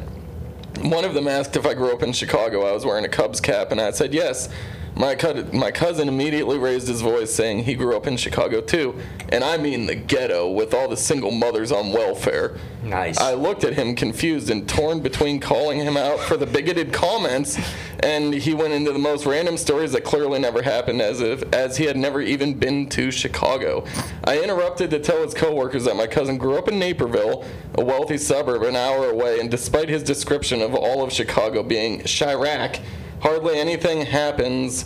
Speaker 6: One of them asked if I grew up in Chicago. I was wearing a Cubs cap, and I said yes. My, co- my cousin immediately raised his voice, saying he grew up in Chicago too, and I mean the ghetto with all the single mothers on welfare.
Speaker 4: Nice.
Speaker 6: I looked at him confused and torn between calling him out for the bigoted comments, and he went into the most random stories that clearly never happened, as if as he had never even been to Chicago. I interrupted to tell his coworkers that my cousin grew up in Naperville, a wealthy suburb an hour away, and despite his description of all of Chicago being Chiraq, hardly anything happens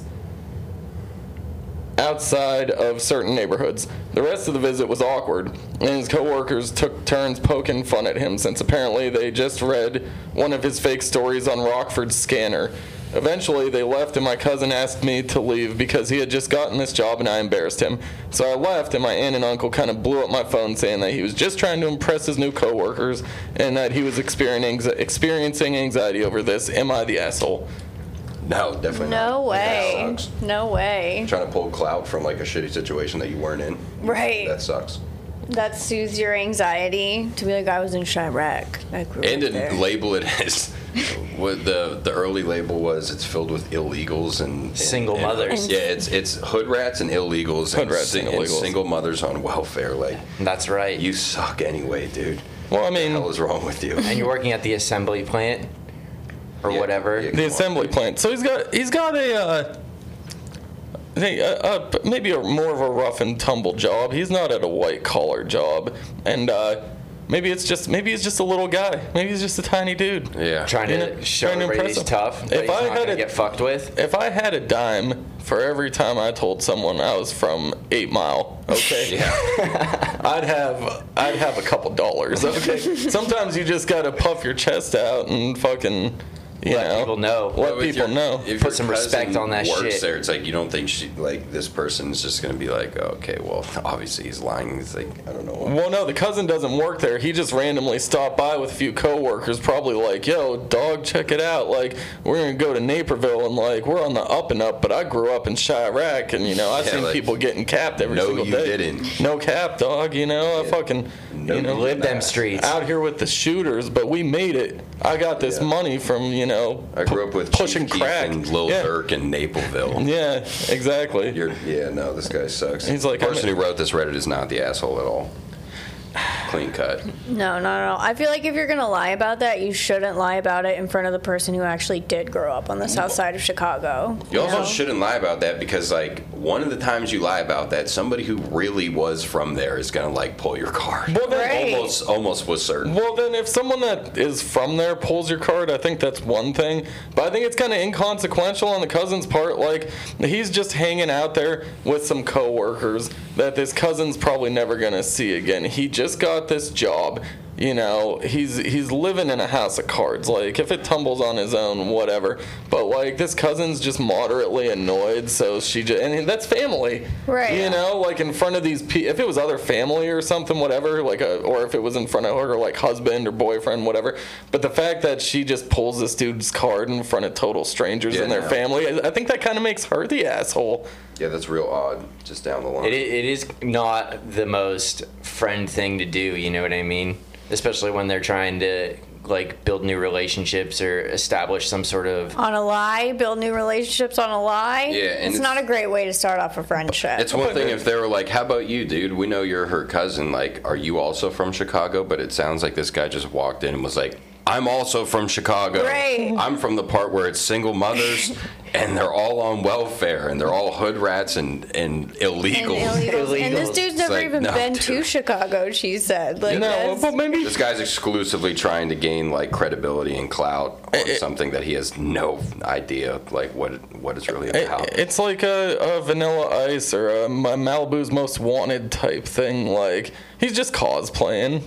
Speaker 6: outside of certain neighborhoods. The rest of the visit was awkward, and his coworkers took turns poking fun at him since apparently they just read one of his fake stories on Rockford's scanner. Eventually, they left, and my cousin asked me to leave because he had just gotten this job and I embarrassed him. So I left, and my aunt and uncle kind of blew up my phone saying that he was just trying to impress his new coworkers and that he was experiencing anxiety over this. Am I the asshole?
Speaker 7: No, definitely not.
Speaker 2: No
Speaker 7: not.
Speaker 2: way.
Speaker 7: That sucks.
Speaker 2: No way.
Speaker 7: Trying to pull clout from like a shitty situation that you weren't in.
Speaker 2: Right.
Speaker 7: That sucks.
Speaker 2: That soothes your anxiety to be like, I was in Chiraq. I grew
Speaker 7: And
Speaker 2: up
Speaker 7: to
Speaker 2: there.
Speaker 7: label it as what the the early label was, it's filled with illegals and, and-
Speaker 4: Single
Speaker 7: and-
Speaker 4: mothers.
Speaker 7: Yeah, it's it's hood rats and illegals
Speaker 6: Hood
Speaker 7: and,
Speaker 6: rats and illegals.
Speaker 7: single mothers on welfare. Like
Speaker 4: That's right.
Speaker 7: you suck anyway, dude.
Speaker 6: Well, I
Speaker 7: What the
Speaker 6: mean,
Speaker 7: hell is wrong with you?
Speaker 4: and you're working at the assembly plant or
Speaker 7: Yeah,
Speaker 4: whatever.
Speaker 7: yeah.
Speaker 6: the assembly plant. So he's got he's got a uh, hey, uh, uh, maybe a more of a rough and tumble job. He's not at a white collar job, and uh, maybe it's just maybe he's just a little guy. Maybe he's just a tiny dude.
Speaker 7: Yeah.
Speaker 4: Trying to
Speaker 6: You know,
Speaker 4: show
Speaker 6: trying to
Speaker 4: he's
Speaker 6: impress 'em.
Speaker 4: tough, but
Speaker 6: If
Speaker 4: he's
Speaker 6: I
Speaker 4: not
Speaker 6: had
Speaker 4: gonna
Speaker 6: a-
Speaker 4: get fucked with.
Speaker 6: If I had a dime for every time I told someone I was from Eight Mile, okay,
Speaker 7: Yeah.
Speaker 6: I'd have I'd have a couple dollars. Okay, sometimes you just gotta puff your chest out and fucking you
Speaker 4: Let
Speaker 6: know
Speaker 4: people know.
Speaker 6: Let
Speaker 7: But
Speaker 6: people
Speaker 7: your-
Speaker 6: know.
Speaker 7: If
Speaker 4: Put some respect on that
Speaker 7: works
Speaker 4: shit.
Speaker 7: There, it's like you don't think she like this person's just gonna be like, oh, okay, well, obviously he's lying. It's like I don't know.
Speaker 6: Well, no, the cousin doesn't work there. He just randomly stopped by with a few coworkers, probably like, "Yo, dog, check it out. Like, we're gonna go to Naperville, and like, we're on the up and up. But I grew up in Chiraq, and you know, I
Speaker 7: Yeah,
Speaker 6: seen
Speaker 7: like,
Speaker 6: people getting capped every
Speaker 7: no,
Speaker 6: single
Speaker 7: you didn't.
Speaker 6: No cap, dog. You know, I fucking,
Speaker 7: No,
Speaker 6: you know,
Speaker 7: you
Speaker 4: Live them streets.
Speaker 6: out here with the shooters, but we made it. I got this
Speaker 7: Yeah.
Speaker 6: money from you know,
Speaker 7: I grew up with
Speaker 6: pushing
Speaker 7: Chief
Speaker 6: crack.
Speaker 7: and Lil
Speaker 6: yeah.
Speaker 7: Durk in Naperville.
Speaker 6: Yeah, exactly.
Speaker 7: You're, yeah, no, this guy sucks.
Speaker 6: He's like,
Speaker 7: the person who wrote this Reddit is not the asshole at all. Clean cut.
Speaker 2: No, not at all. I feel like if you're gonna lie about that, you shouldn't lie about it in front of the person who actually did grow up on the south side of Chicago.
Speaker 7: You also
Speaker 2: know?
Speaker 7: shouldn't lie about that because, like, one of the times you lie about that, somebody who really was from there is gonna like pull your card.
Speaker 6: Well, then-
Speaker 2: Right.
Speaker 7: Almost, almost was certain.
Speaker 6: Well, then, if someone that is from there pulls your card, I think that's one thing. But I think it's kind of inconsequential on the cousin's part. Like, he's just hanging out there with some coworkers that this cousin's probably never gonna see again. He just got this job. You know, he's he's living in a house of cards. Like, if it tumbles on his own, whatever. But like, this cousin's just moderately annoyed, so she just and that's family,
Speaker 2: Right.
Speaker 6: You know, like in front of these people. If it was other family or something, whatever, like a, or if it was in front of her like husband or boyfriend, whatever. But the fact that she just pulls this dude's card in front of total strangers
Speaker 7: Yeah,
Speaker 6: and their
Speaker 7: no.
Speaker 6: family, I, I think that kind of makes her the asshole.
Speaker 7: Yeah, that's real odd. Just down the line.
Speaker 4: It, it is not the most friend thing to do, you know what I mean? Especially when they're trying to like build new relationships or establish some sort of
Speaker 2: On a lie, build new relationships on a lie.
Speaker 7: Yeah, and
Speaker 2: it's,
Speaker 7: it's-
Speaker 2: not a great way to start off a friendship.
Speaker 7: It's one thing if they were like, "How about you, dude? We know you're her cousin. Like, are you also from Chicago?" But it sounds like this guy just walked in and was like, "I'm also from Chicago.
Speaker 2: Right.
Speaker 7: I'm from the part where it's single mothers, and they're all on welfare, and they're all hood rats and and
Speaker 2: and
Speaker 7: illegals."
Speaker 2: illegals. And this dude's never never
Speaker 7: like,
Speaker 2: even
Speaker 7: no,
Speaker 2: been
Speaker 7: dude.
Speaker 2: to Chicago. She said, like,
Speaker 6: no, but maybe
Speaker 7: This guy's exclusively trying to gain like credibility and clout on
Speaker 6: It-
Speaker 7: something that he has no idea like what what it's really
Speaker 6: It-
Speaker 7: about.
Speaker 6: It's like a, a Vanilla Ice or a Malibu's Most Wanted type thing. Like he's just cosplaying.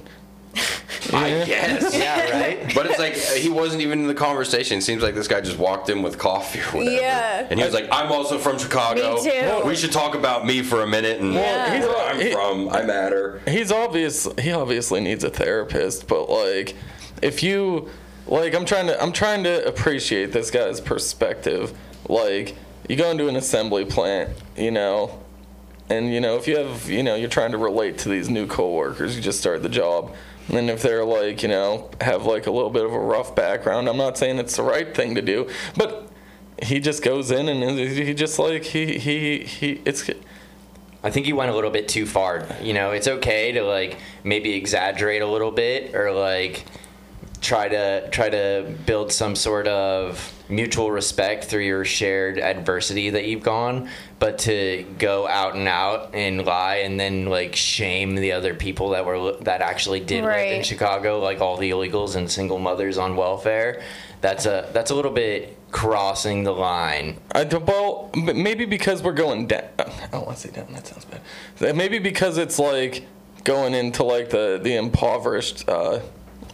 Speaker 7: I guess.
Speaker 4: Yeah, right.
Speaker 7: But it's like he wasn't even in the conversation. It seems like this guy just walked in with coffee or whatever.
Speaker 2: Yeah.
Speaker 7: And he was like, "I'm also from Chicago.
Speaker 2: Me too.
Speaker 7: We should talk about me for a minute and
Speaker 2: Yeah.
Speaker 6: he's-
Speaker 7: where I'm
Speaker 6: he-
Speaker 7: from. I matter."
Speaker 6: He's obvious. He obviously needs a therapist. But like, if you like, I'm trying to I'm trying to appreciate this guy's perspective. Like, you go into an assembly plant, you know, and you know if you have you know you're trying to relate to these new coworkers, you just start the job. And if they're like, you know, have like a little bit of a rough background, I'm not saying it's the right thing to do, but he just goes in and he just like he he he it's
Speaker 4: I think you went a little bit too far. You know, it's okay to like maybe exaggerate a little bit or like try to try to build some sort of mutual respect through your shared adversity that you've gone, but to go out and out and lie and then like shame the other people that were that actually did live in Chicago, like all the illegals and single mothers on welfare. That's a that's a little bit crossing the line.
Speaker 6: I do, well, m- maybe because we're going down. I don't want to say down. That sounds bad. Maybe because it's like going into like the the impoverished uh,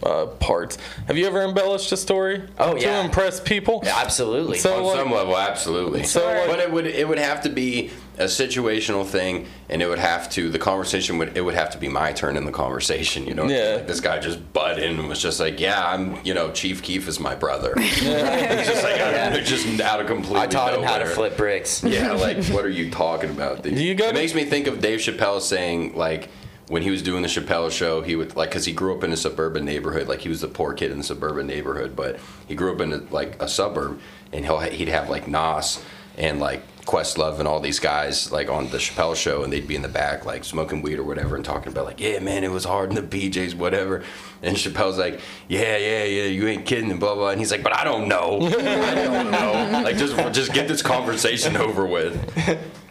Speaker 6: uh, parts. Have you ever embellished a story?
Speaker 4: Oh,
Speaker 6: to
Speaker 4: yeah.
Speaker 6: impress people.
Speaker 4: Absolutely.
Speaker 6: So
Speaker 7: On
Speaker 6: like,
Speaker 7: some level, absolutely.
Speaker 6: So, like-
Speaker 7: but it would it would have to be a situational thing, and it would have to the conversation would it would have to be my turn in the conversation. You know,
Speaker 6: Yeah.
Speaker 7: like this guy just butt in and was just like, "Yeah, I'm you know Chief Keef is my brother." it's just like out of, just out of completely.
Speaker 4: I taught him how to flip bricks.
Speaker 7: Yeah, like what are you talking about? Dude?
Speaker 6: You gotta-
Speaker 7: it makes me think of Dave Chappelle saying like when he was doing the Chappelle show, he would like because he grew up in a suburban neighborhood, like he was the poor kid in the suburban neighborhood, but he grew up in a, like a suburb, and he'll he'd have like Nas and like Questlove and all these guys like on the Chappelle show, and they'd be in the back like smoking weed or whatever and talking about like, yeah, man, it was hard in the BJ's, whatever. And Chappelle's like, yeah, yeah, yeah, you ain't kidding, and blah blah. And he's like, but I don't know, I don't know. Like just just get this conversation over with.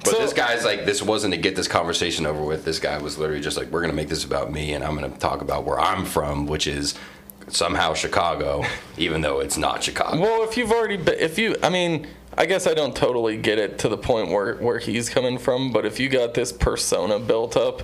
Speaker 7: But
Speaker 6: So-
Speaker 7: this guy's like, this wasn't to get this conversation over with. This guy was literally just like, we're gonna make this about me, and I'm gonna talk about where I'm from, which is somehow Chicago, even though it's not Chicago.
Speaker 6: Well, if you've already, be, if you, I mean, I guess I don't totally get it to the point where where he's coming from, but if you got this persona built up.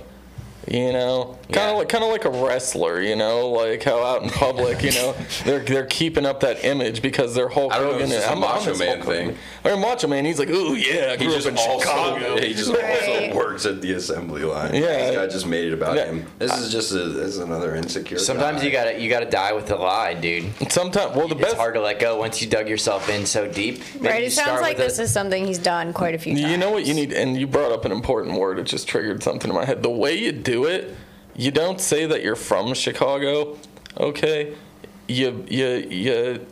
Speaker 6: You know, kind
Speaker 4: Yeah.
Speaker 6: of like kind of like a wrestler. You know, like how out in public, you know, they're they're keeping up that image because they're Hulk
Speaker 7: I don't know if
Speaker 6: and-
Speaker 7: just a
Speaker 6: I'm- I'm
Speaker 7: Macho Man
Speaker 6: Hulk Hogan.
Speaker 7: thing.
Speaker 6: Or Macho Man, he's like, ooh yeah, I
Speaker 7: He
Speaker 6: grew
Speaker 7: just
Speaker 6: up in
Speaker 7: also
Speaker 6: Chicago.
Speaker 7: he just
Speaker 2: Right.
Speaker 7: also works at the assembly line.
Speaker 6: Yeah.
Speaker 7: this guy just made it about
Speaker 6: Yeah.
Speaker 7: him. This is just a, this is another insecure.
Speaker 4: Sometimes
Speaker 7: guy.
Speaker 4: you gotta you gotta die with a lie, dude.
Speaker 6: Sometimes, well, the
Speaker 4: It's
Speaker 6: best.
Speaker 4: hard to let go once you dug yourself in so deep. Maybe
Speaker 2: right? It sounds like this
Speaker 4: a-
Speaker 2: is something he's done quite a few times.
Speaker 6: You know what you need, and you brought up an important word. It just triggered something in my head. The way you do it, you don't say that you're from Chicago, okay? You you you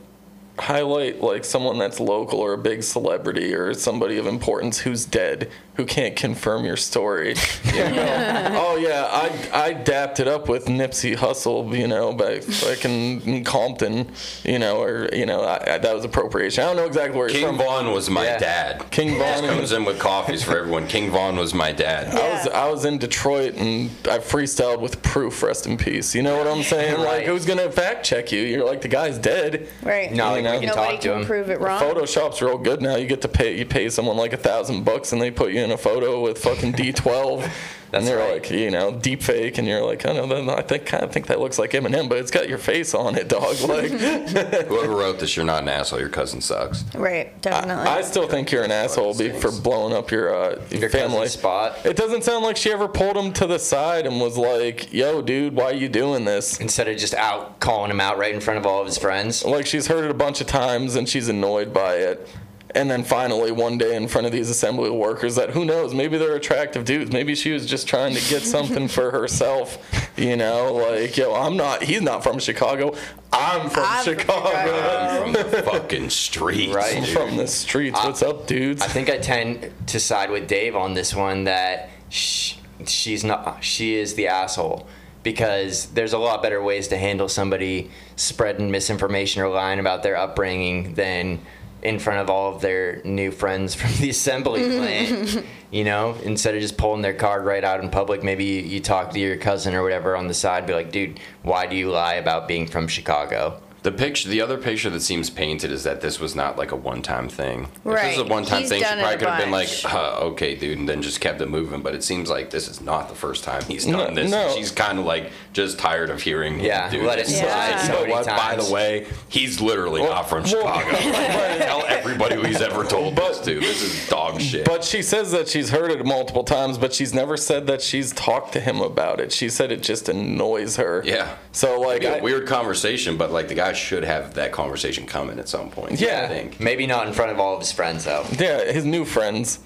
Speaker 6: highlight like someone that's local or a big celebrity or somebody of importance who's dead who can't confirm your story. You know? oh yeah, I I dapped it up with Nipsey Hussle, you know, back back in, in Compton, you know, or you know I, I, that was appropriation. I don't know exactly where
Speaker 7: King
Speaker 6: from.
Speaker 7: Von was my
Speaker 4: Yeah.
Speaker 7: dad.
Speaker 6: King
Speaker 7: Just
Speaker 6: Von
Speaker 7: comes in with coffees for everyone. King Von was my dad.
Speaker 6: I was I was in Detroit and I freestyled with Proof. Rest in peace. You know what I'm saying? Like
Speaker 4: Right.
Speaker 6: who's gonna fact check you? You're like the guy's dead.
Speaker 2: right?
Speaker 4: No,
Speaker 6: You
Speaker 4: like,
Speaker 6: know?
Speaker 4: we can
Speaker 2: Nobody
Speaker 4: talk to
Speaker 2: can
Speaker 4: him.
Speaker 2: prove it wrong.
Speaker 6: Photoshop's real good now. You get to pay you pay someone like a thousand bucks and they put you in a photo with fucking D12. and they're
Speaker 4: right.
Speaker 6: like, you know, deep fake, and you're like, I don't know, I think kind of think that looks like Eminem, but it's got your face on it, dog. Like,
Speaker 7: Whoever wrote this, you're not an asshole. Your cousin sucks.
Speaker 2: Right, definitely.
Speaker 6: I still think you're an asshole be, for blowing up your uh, your
Speaker 4: Your
Speaker 6: family
Speaker 4: spot.
Speaker 6: It doesn't sound like she ever pulled him to the side and was like, "Yo, dude, why are you doing this?"
Speaker 4: Instead of just out calling him out right in front of all of his friends.
Speaker 6: Like she's heard it a bunch of times and she's annoyed by it. And then finally, one day in front of these assembly workers, that who knows, maybe they're attractive dudes. Maybe she was just trying to get something for herself, you know? Like, yo, I'm not, he's not from Chicago. I'm from
Speaker 2: I'm
Speaker 6: Chicago.
Speaker 2: Chicago.
Speaker 7: I'm from the fucking streets.
Speaker 4: Right.
Speaker 7: Dude.
Speaker 6: from the streets. What's up, dudes?
Speaker 4: I think I tend to side with Dave on this one that sh- she's not she is the asshole because there's a lot better ways to handle somebody spreading misinformation or lying about their upbringing than in front of all of their new friends from the assembly mm-hmm. plant. you know, instead of just pulling their card right out in public, maybe you, you talk to your cousin or whatever on the side, be like, dude, why do you lie about being from Chicago?
Speaker 7: The picture, the other picture that seems painted is that this was not like a one-time thing. Right. If this is a one-time
Speaker 2: He's
Speaker 7: thing, she
Speaker 2: done it
Speaker 7: probably
Speaker 2: a
Speaker 7: could have been like,
Speaker 2: bunch.
Speaker 7: huh, "Okay, dude," and then just kept it moving. But it seems like this is not the first time he's done
Speaker 6: No,
Speaker 7: this.
Speaker 6: no.
Speaker 7: She's kind of like just tired of hearing him
Speaker 4: Yeah,
Speaker 7: do
Speaker 4: let it
Speaker 7: this.
Speaker 2: slide
Speaker 7: You know
Speaker 4: many
Speaker 7: what? By
Speaker 4: times.
Speaker 7: the way, he's literally
Speaker 6: Well,
Speaker 7: not from
Speaker 6: well,
Speaker 7: Chicago. Tell everybody who he's ever told this to. This is dog shit.
Speaker 6: But she says that she's heard it multiple times, but she's never said that she's talked to him about it. She said it just annoys her.
Speaker 7: yeah.
Speaker 6: So like,
Speaker 7: It'd be a
Speaker 6: I-
Speaker 7: weird conversation, but like the guy should have that conversation coming at some point.
Speaker 6: Yeah.
Speaker 7: I think.
Speaker 4: Maybe not in front of all of his friends, though.
Speaker 6: yeah, his new friends.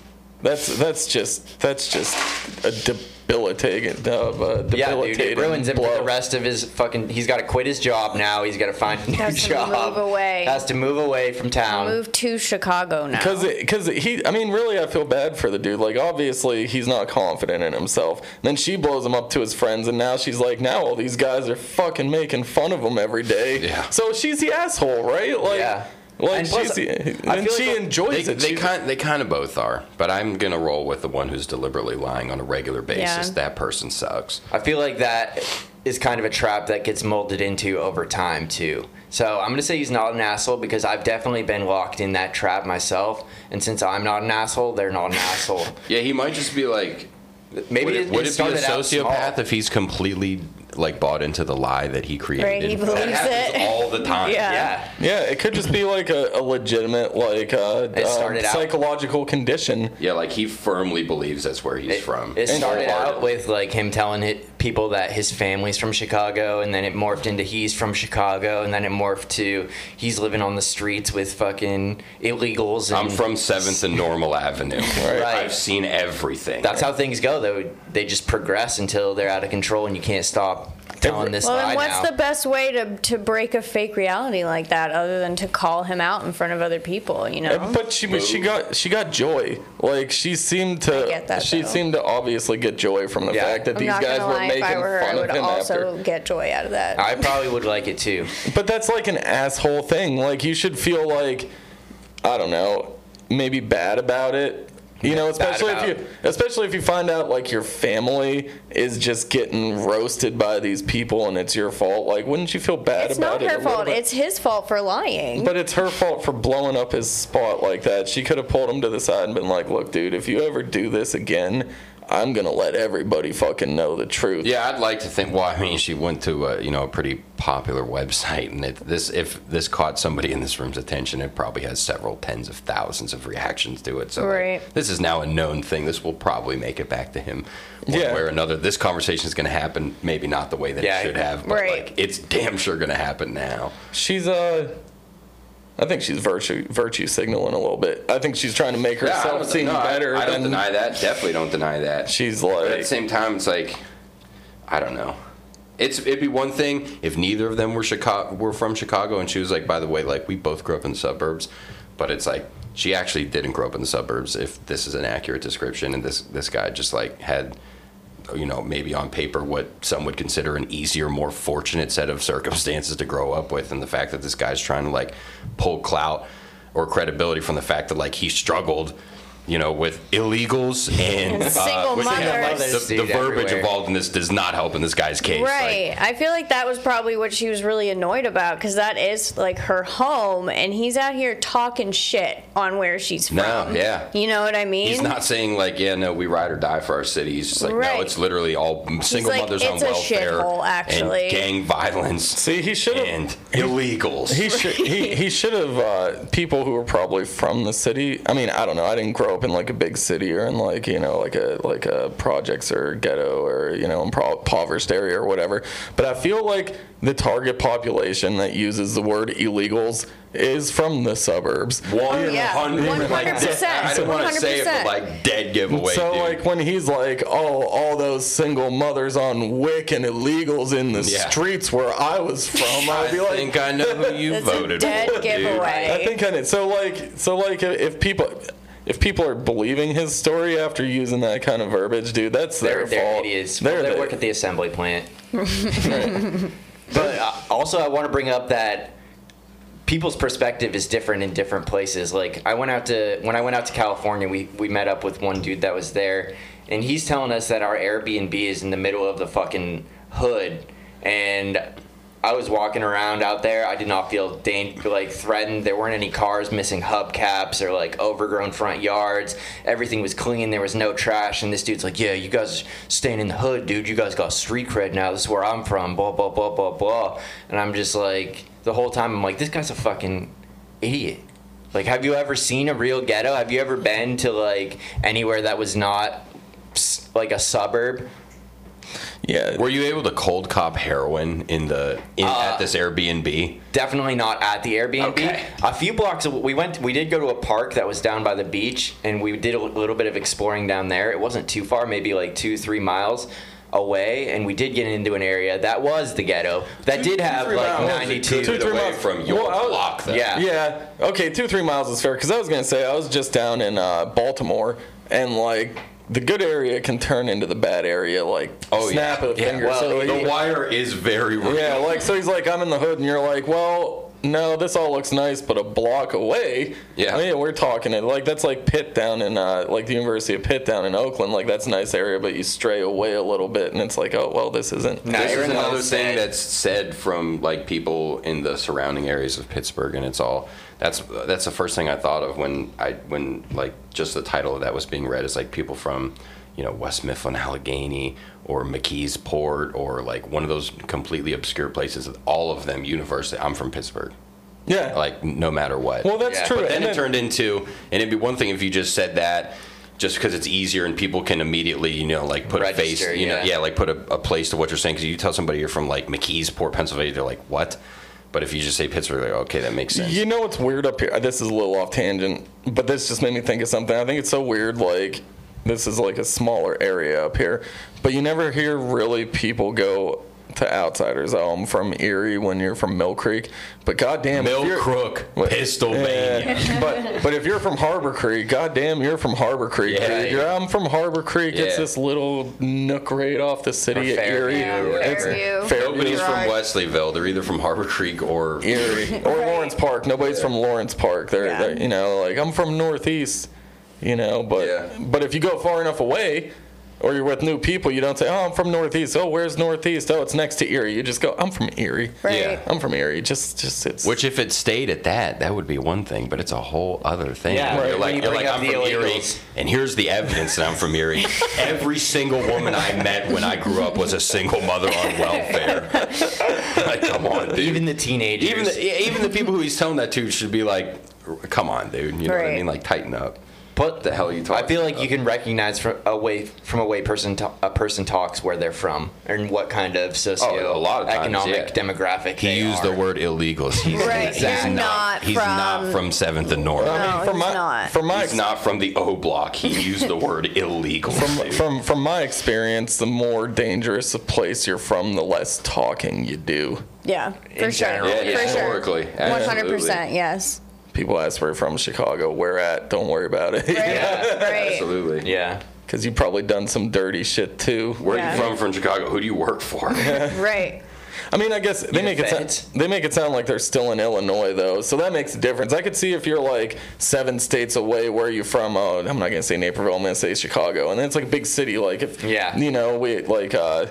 Speaker 6: That's that's just that's just a debilitating, uh, uh, debilitating
Speaker 4: Yeah, dude, it ruins him for the rest of his fucking. He's got to quit his job now. He's got to find a new
Speaker 2: Has to move away.
Speaker 4: Has to move away from town.
Speaker 2: Move to Chicago now.
Speaker 6: Because because he, I mean, really, I feel bad for the dude. Like, obviously, he's not confident in himself. then she blows him up to his friends, and now she's like, now all these guys are fucking making fun of him every day.
Speaker 7: Yeah.
Speaker 6: So she's the asshole, right? Like,
Speaker 4: Yeah.
Speaker 6: Like
Speaker 4: And plus,
Speaker 6: she's the,
Speaker 4: I
Speaker 6: and
Speaker 4: feel
Speaker 6: she
Speaker 4: like
Speaker 6: enjoys
Speaker 7: They,
Speaker 6: it.
Speaker 7: they kind they kind of both are, but I'm gonna roll with the one who's deliberately lying on a regular basis.
Speaker 2: Yeah.
Speaker 7: That person sucks.
Speaker 4: I feel like that is kind of a trap that gets molded into over time too. So I'm gonna say he's not an asshole because I've definitely been locked in that trap myself. And since I'm not an asshole, they're not an asshole.
Speaker 7: Yeah, he might just be like.
Speaker 4: Maybe
Speaker 7: would
Speaker 4: it,
Speaker 7: it, would
Speaker 4: it
Speaker 7: it be a sociopath if he's completely like bought into the lie that he created?
Speaker 2: Right, he believes it.
Speaker 7: all the time.
Speaker 2: Yeah.
Speaker 4: Yeah.
Speaker 6: yeah, it could just be like a, a legitimate like uh,
Speaker 4: It
Speaker 6: uh,
Speaker 4: started out-
Speaker 6: psychological condition.
Speaker 7: Yeah, like he firmly believes that's where he's
Speaker 4: It,
Speaker 7: from.
Speaker 4: it
Speaker 6: And
Speaker 4: started out
Speaker 7: wholeheartedly.
Speaker 4: with like him telling it, people that his family's from Chicago, and then it morphed into he's from Chicago, and then it morphed to he's living on the streets with fucking illegals. And
Speaker 7: I'm from Seventh and Normal Avenue.
Speaker 6: Right.
Speaker 7: I've seen everything.
Speaker 4: That's how things go, though. They just progress until they're out of control, and you can't stop telling this
Speaker 2: well,
Speaker 4: lie
Speaker 2: then what's
Speaker 4: now.
Speaker 2: the best way to, to break a fake reality like that other than to call him out in front of other people, you know?
Speaker 6: But she but she got she got joy. Like she seemed to
Speaker 2: I get that,
Speaker 6: she
Speaker 2: though.
Speaker 6: seemed to obviously get joy from the
Speaker 4: Yeah.
Speaker 6: fact that
Speaker 2: I'm
Speaker 6: these
Speaker 2: not
Speaker 6: guys
Speaker 2: gonna
Speaker 6: were
Speaker 2: lie,
Speaker 6: making
Speaker 2: if I were her, I
Speaker 6: fun
Speaker 2: would
Speaker 6: of him
Speaker 2: also
Speaker 6: after.
Speaker 2: get joy out of that.
Speaker 4: I probably would like it too.
Speaker 6: But that's like an asshole thing. Like you should feel like I don't know, maybe bad about it. You know, especially if you especially if you find out like your family is just getting roasted by these people and it's your fault. Like wouldn't you feel bad
Speaker 2: it's
Speaker 6: about
Speaker 2: not
Speaker 6: it?
Speaker 2: her
Speaker 6: a little
Speaker 2: fault. It's his fault for lying.
Speaker 6: But it's her fault for blowing up his spot like that. She could have pulled him to the side and been like, "Look, dude, if you ever do this again, I'm gonna let everybody fucking know the truth."
Speaker 7: Yeah, I'd like to think. Well, I mean, she went to a, you know a pretty popular website, and it, this if this caught somebody in this room's attention, it probably has several tens of thousands of reactions to it. So like, this is now a known thing. This will probably make it back to him one
Speaker 6: Yeah.
Speaker 7: way or another. This conversation is going to happen. Maybe not the way that
Speaker 4: Yeah.
Speaker 7: it should have, but
Speaker 2: Right.
Speaker 7: like it's damn sure going to happen now.
Speaker 6: She's uh I think she's virtue virtue signaling a little bit. I think she's trying to make herself
Speaker 7: don't-
Speaker 6: seem
Speaker 7: no,
Speaker 6: better
Speaker 7: I, don't
Speaker 6: than
Speaker 7: deny that. Definitely don't deny that.
Speaker 6: she's
Speaker 7: But at the same time, it's like, I don't know. It's it'd be one thing if neither of them were Chicago were from Chicago, and she was like, by the way, like we both grew up in the suburbs, but it's like she actually didn't grow up in the suburbs. If this is an accurate description, and this this guy just like had, you know, maybe on paper what some would consider an easier, more fortunate set of circumstances to grow up with, and the fact that this guy's trying to like pull clout or credibility from the fact that like he struggled. You know, with illegals and,
Speaker 2: And single
Speaker 7: which-
Speaker 2: mothers.
Speaker 7: the, the verbiage
Speaker 4: everywhere.
Speaker 7: involved in this does not help in this guy's case. Like,
Speaker 2: Right. I feel like that was probably what she was really annoyed about because that is like her home, and he's out here talking shit on where she's from.
Speaker 7: No, yeah.
Speaker 2: You know what I mean?
Speaker 7: He's not saying like, yeah, no, we ride or die for our city. He's just like,
Speaker 2: Right.
Speaker 7: no, it's literally all single
Speaker 2: like,
Speaker 7: mothers on
Speaker 2: a
Speaker 7: welfare
Speaker 2: shithole, actually.
Speaker 7: and gang violence
Speaker 6: See, he should have
Speaker 7: and illegals.
Speaker 6: he should he, he should have uh, people who are probably from the city. I mean, I don't know. I didn't grow up in like a big city or in like you know like a like a projects or ghetto or you know impoverished area or whatever. But I feel like the target population that uses the word illegals is from the suburbs.
Speaker 7: Hundred,
Speaker 2: 100%,
Speaker 7: I don't want to say it, but like dead giveaway.
Speaker 6: so
Speaker 7: dude.
Speaker 6: like when he's like, oh, all those single mothers on WIC and illegals in the
Speaker 7: Yeah.
Speaker 6: streets where I was from,
Speaker 7: I
Speaker 6: I'd be like, I
Speaker 7: think I know who you voted
Speaker 2: dead
Speaker 7: for. dude.
Speaker 2: giveaway.
Speaker 6: I think I did. So like, so like, if people, if people are believing his story after using that kind of verbiage, dude, that's
Speaker 4: They're,
Speaker 6: their
Speaker 4: they're
Speaker 6: fault.
Speaker 4: idiots.
Speaker 6: They're
Speaker 4: Well, they work at the assembly plant. but uh, also, I want to bring up that people's perspective is different in different places. Like I went out to when I went out to California, we we met up with one dude that was there, and he's telling us that our Airbnb is in the middle of the fucking hood, and I was walking around out there. I did not feel dan- like threatened. There weren't any cars missing hubcaps or like overgrown front yards. Everything was clean. There was no trash. And this dude's like, "Yeah, you guys staying in the hood, dude. You guys got street cred now. This is where I'm from." Blah blah blah blah blah. And I'm just like, the whole time I'm like, this guy's a fucking idiot. Like, have you ever seen a real ghetto? Have you ever been to like anywhere that was not like a suburb?
Speaker 6: Yeah.
Speaker 7: Were you able to cold cop heroin in the in,
Speaker 4: Uh,
Speaker 7: at this Airbnb?
Speaker 4: Definitely not at the Airbnb.
Speaker 7: Okay.
Speaker 4: A few blocks. We went. We did go to a park that was down by the beach, and we did a little bit of exploring down there. It wasn't too far, maybe like two, three miles away, and we did get into an area that was the ghetto. That did have
Speaker 6: three
Speaker 4: like
Speaker 6: miles.
Speaker 4: 92.
Speaker 6: Two, three
Speaker 7: away
Speaker 6: miles.
Speaker 7: from your
Speaker 6: Well, was-
Speaker 7: block. Then.
Speaker 4: Yeah.
Speaker 6: Yeah. Okay, two three miles is fair because I was gonna say I was just down in uh, Baltimore and like the good area can turn into the bad area like
Speaker 7: Oh,
Speaker 6: snap
Speaker 7: yeah.
Speaker 6: of the
Speaker 7: Yeah,
Speaker 6: finger.
Speaker 4: well,
Speaker 6: so
Speaker 7: The
Speaker 6: he-
Speaker 7: wire is very real.
Speaker 6: yeah, like so he's like I'm in the hood and you're like, well, no, this all looks nice, but a block away.
Speaker 7: Yeah.
Speaker 6: I mean, we're talking it like that's like Pitt down in uh, like the University of Pitt down in Oakland. Like that's a nice area, but you stray away a little bit and it's like, oh well, this isn't.
Speaker 4: Nah,
Speaker 7: This is another thing that's said from like people in the surrounding areas of Pittsburgh, and it's all that's that's the first thing I thought of when I when like just the title of that was being read is like people from you know West Mifflin, Allegheny, or McKeesport, or like one of those completely obscure places. All of them universally. I'm from Pittsburgh.
Speaker 6: Yeah.
Speaker 7: Like no matter what.
Speaker 6: well, that's
Speaker 4: Yeah,
Speaker 6: true.
Speaker 7: But then
Speaker 6: And
Speaker 7: it turned into, and it'd be one thing if you just said that, just because it's easier and people can immediately, you know, like put a face,
Speaker 4: Register,
Speaker 7: you know,
Speaker 4: yeah.
Speaker 7: yeah, like put a, a place to what you're saying. Because you tell somebody you're from like McKeesport, Pennsylvania, they're like, what? But if you just say Pittsburgh, like, okay, that makes sense.
Speaker 6: You know what's weird up here? This is a little off tangent, but this just made me think of something. I think it's so weird. Like, this is like a smaller area up here, but you never hear really people go to outsiders. Oh, I'm from Erie when you're from Mill Creek, but goddamn,
Speaker 7: Mill
Speaker 6: you're-
Speaker 7: Crook,
Speaker 6: What?
Speaker 7: Pennsylvania.
Speaker 6: Yeah, but but if you're from Harbor Creek, goddamn, you're from Harbor Creek.
Speaker 7: Yeah,
Speaker 6: dude.
Speaker 7: yeah.
Speaker 6: I'm from Harbor Creek. It's this little nook right off the city
Speaker 4: Or
Speaker 6: of Erie.
Speaker 4: Fairview,
Speaker 2: Yeah,
Speaker 6: It's-
Speaker 2: Fairview.
Speaker 7: Nobody's from
Speaker 2: Right.
Speaker 7: Wesleyville. They're either from Harbor Creek or
Speaker 6: Erie or Lawrence Park. Nobody's from Lawrence Park. They're,
Speaker 2: Yeah.
Speaker 6: they're, you know like I'm from Northeast, you know. But
Speaker 7: Yeah.
Speaker 6: but if you go far enough away, or you're with new people, you don't say, "Oh, I'm from Northeast." Oh, where's Northeast? Oh, it's next to Erie. You just go, "I'm from Erie."
Speaker 2: Right.
Speaker 7: Yeah.
Speaker 6: I'm from Erie. Just just it's
Speaker 7: Which, if it stayed at that, that would be one thing, but it's a whole other thing.
Speaker 4: Yeah,
Speaker 7: You're like,
Speaker 4: you
Speaker 7: you're like I'm
Speaker 4: the
Speaker 7: from Erie, and here's the evidence that I'm from Erie. Every single woman I met when I grew up was a single mother on welfare. like, come on, dude.
Speaker 4: Even the teenagers.
Speaker 7: even the, even the people who he's telling that to should be like, come on, dude. You know what I mean? Like, tighten up.
Speaker 4: But
Speaker 7: the hell are you talking
Speaker 4: I feel like
Speaker 7: about?
Speaker 4: you can recognize from a way from a way person to, a person talks where they're from and what kind of socio
Speaker 7: Oh, a lot of times,
Speaker 4: economic
Speaker 7: yeah.
Speaker 4: demographic
Speaker 7: He
Speaker 4: they
Speaker 7: used
Speaker 4: are.
Speaker 7: the word illegals. He's,
Speaker 2: Right,
Speaker 7: he's
Speaker 2: he's not
Speaker 7: He's
Speaker 2: from-
Speaker 7: not from Seventh and North.
Speaker 6: I mean,
Speaker 2: No,
Speaker 6: from
Speaker 2: he's
Speaker 6: my
Speaker 2: not.
Speaker 6: from my
Speaker 7: He's not from the O Block. He used the word illegal.
Speaker 6: from from from my experience, the more dangerous a place you're from, the less talking you do.
Speaker 2: Yeah, for
Speaker 4: In
Speaker 2: sure.
Speaker 4: general,
Speaker 7: Yeah,
Speaker 2: for
Speaker 7: historically,
Speaker 2: One hundred percent. Yes.
Speaker 6: People ask where you're from Chicago. Where at? Don't worry about it.
Speaker 2: Right.
Speaker 4: Yeah,
Speaker 2: right.
Speaker 7: Absolutely.
Speaker 4: Yeah.
Speaker 6: Because you probably done some dirty shit too.
Speaker 7: Where are you from? From Chicago. Who do you work for?
Speaker 2: Right.
Speaker 6: I mean, I guess they
Speaker 4: You
Speaker 6: make it sound, they make it sound like they're still in Illinois though, so that makes a difference. I could see if you're like seven states away, where are you from? Oh, I'm not gonna say Naperville. I'm gonna say Chicago, and then it's like a big city. Like if
Speaker 4: Yeah.
Speaker 6: you know, we like uh,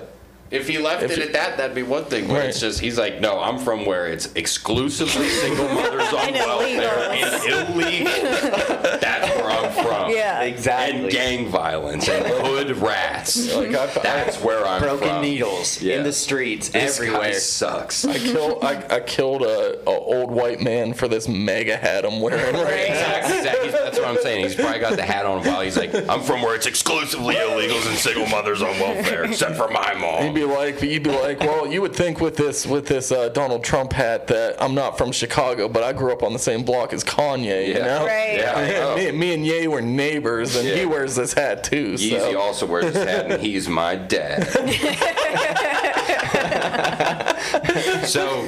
Speaker 7: If he left
Speaker 6: If
Speaker 7: it at that, that'd be one thing. But
Speaker 6: Right.
Speaker 7: it's just he's like, no, I'm from where it's exclusively single mothers on
Speaker 2: And
Speaker 7: welfare and illegal. That's where I'm from.
Speaker 2: Yeah.
Speaker 4: Exactly.
Speaker 7: And gang violence and hood rats.
Speaker 6: like I, I,
Speaker 7: That's where I'm
Speaker 4: Broken
Speaker 7: from.
Speaker 4: needles
Speaker 7: Yeah.
Speaker 4: in the streets
Speaker 7: This guy
Speaker 4: everywhere.
Speaker 7: sucks.
Speaker 6: I killed I, I killed a, a old white man for this MAGA hat I'm wearing right
Speaker 7: Exactly. exactly. That's what I'm saying. He's probably got the hat on while he's like, I'm from where it's exclusively illegals and single mothers on welfare, except for my mom.
Speaker 6: You'd
Speaker 7: mom.
Speaker 6: be like, you'd be like, well, you would think with this with this uh, Donald Trump hat that I'm not from Chicago, but I grew up on the same block as Kanye. You know,
Speaker 2: Right.
Speaker 7: Yeah. Oh.
Speaker 6: me, me and Ye were neighbors, and he wears this hat too.
Speaker 7: Yeezy
Speaker 6: So.
Speaker 7: also wears his hat, and he's my dad. so,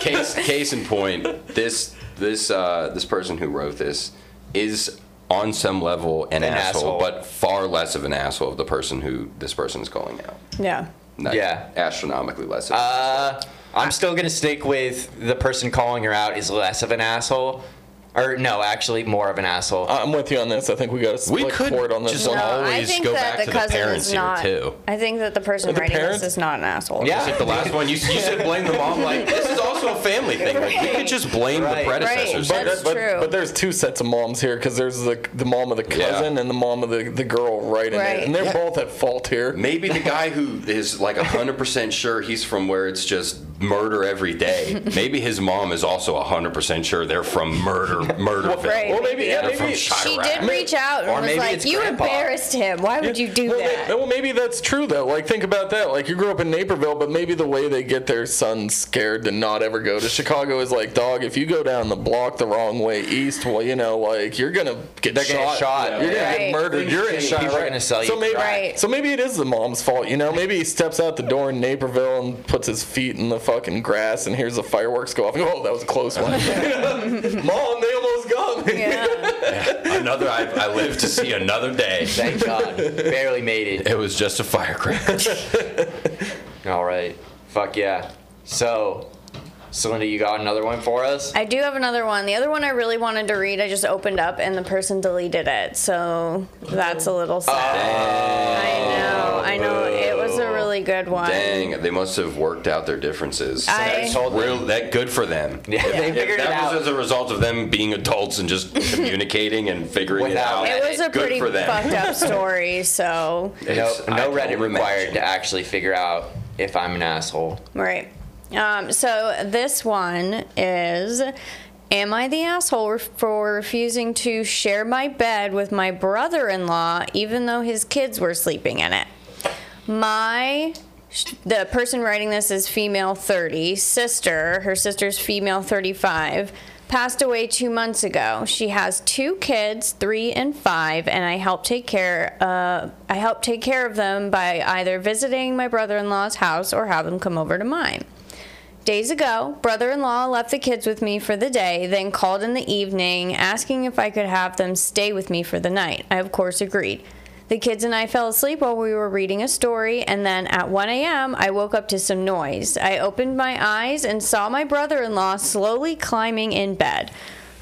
Speaker 7: case case in point, this this uh, this person who wrote this is on some level an,
Speaker 4: An
Speaker 7: asshole,
Speaker 4: asshole.
Speaker 7: but far less of an asshole of the person who this person is calling out.
Speaker 2: Yeah.
Speaker 7: Like,
Speaker 4: Yeah.
Speaker 7: astronomically less. Of an
Speaker 4: Uh, I'm still gonna stick with the person calling her out is less of an asshole, or no, actually more of an asshole.
Speaker 6: I'm with you on this. I think we got to
Speaker 7: We
Speaker 6: split
Speaker 7: could
Speaker 6: cord on this
Speaker 7: just
Speaker 6: one.
Speaker 2: No, I
Speaker 7: always
Speaker 2: think
Speaker 7: go
Speaker 2: that
Speaker 7: back
Speaker 2: the
Speaker 7: to the
Speaker 2: cousin
Speaker 7: parents
Speaker 2: is
Speaker 7: here,
Speaker 2: not.
Speaker 7: too.
Speaker 2: I think that the person
Speaker 6: The
Speaker 2: writing
Speaker 6: parents?
Speaker 2: this is not an asshole.
Speaker 4: Yeah.
Speaker 7: Like the last one, you, you said blame the mom. Like this is also a family thing. Like we could just blame
Speaker 4: Right.
Speaker 7: the predecessors.
Speaker 2: Right.
Speaker 7: here.
Speaker 2: That's
Speaker 6: but,
Speaker 2: true.
Speaker 6: but there's two sets of moms here because there's the the mom of the
Speaker 7: Yeah.
Speaker 6: cousin and the mom of the, the girl writing
Speaker 2: Right.
Speaker 6: it, and they're
Speaker 7: Yeah.
Speaker 6: both at fault here.
Speaker 7: Maybe the guy who is like 100% sure he's from where it's just murder every day. Maybe his mom is also 100% sure they're from murder, Murderville.
Speaker 2: Right.
Speaker 6: Well, maybe yeah, maybe.
Speaker 2: She did reach out and
Speaker 4: Or
Speaker 2: was
Speaker 4: maybe
Speaker 2: like, "You
Speaker 4: grandpa."
Speaker 2: embarrassed him. Why would you do
Speaker 6: well,
Speaker 2: that?"
Speaker 6: may- well, maybe that's true though. Like, think about that. Like, you grew up in Naperville, but maybe the way they get their son scared to not ever go to Chicago is like, dog, if you go down the block the wrong way east, well, you know, like you're gonna get
Speaker 4: They're
Speaker 6: shot.
Speaker 4: shot.
Speaker 6: You're gonna
Speaker 2: Right.
Speaker 6: get murdered. You're in
Speaker 4: People
Speaker 6: shot.
Speaker 4: are
Speaker 6: Right.
Speaker 4: gonna sell you
Speaker 6: so maybe,
Speaker 4: crack.
Speaker 2: Right.
Speaker 6: so maybe it is the mom's fault. You know, maybe he steps out the door in Naperville and puts his feet in the fucking grass, and hears the fireworks go off. And, Oh, that was a close one. Mom, they almost got me.
Speaker 2: yeah.
Speaker 7: Another, I, I live to see another day.
Speaker 4: Thank God, barely made it.
Speaker 7: It was just a firecracker.
Speaker 4: All right, fuck yeah. So, Celinda, you got another one for us?
Speaker 2: I do have another one. The other one I really wanted to read, I just opened up and the person deleted it. So that's a little sad. Oh. I know. I know. It was a really good one.
Speaker 7: Dang, they must have worked out their differences.
Speaker 2: I-
Speaker 7: That's real, that good for them.
Speaker 4: Yeah, they
Speaker 7: If
Speaker 4: figured it
Speaker 7: that
Speaker 4: out.
Speaker 7: was as a result of them being adults and just communicating and figuring
Speaker 4: Without
Speaker 7: it out.
Speaker 2: It was a
Speaker 7: Good
Speaker 2: pretty
Speaker 7: for them.
Speaker 2: fucked up story. So,
Speaker 4: No,
Speaker 7: It's- I
Speaker 4: no Reddit required
Speaker 7: imagine.
Speaker 4: to actually figure out if I'm an asshole.
Speaker 2: right. Um, so this one is. Am I the asshole for refusing to share my bed with my brother in law even though his kids were sleeping in it? My the person writing this is female 30 sister her sister's female 35 passed away two months ago she has two kids three and five and i help take care uh, i help take care of them by either visiting my brother-in-law's house or have them come over to mine Days ago, brother in law left the kids with me for the day, then called in the evening asking if I could have them stay with me for the night. I, of course, agreed. The kids and I fell asleep while we were reading a story, and then at 1 a.m., I woke up to some noise. I opened my eyes and saw my brother in law slowly climbing in bed.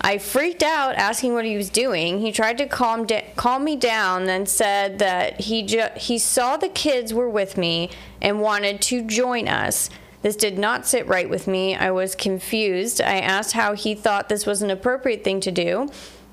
Speaker 2: I freaked out, asking what he was doing. He tried to calm da- calm me down, then said that he ju- he saw the kids were with me and wanted to join us. This did not sit right with me. I was confused. I asked how he thought this was an appropriate thing to do,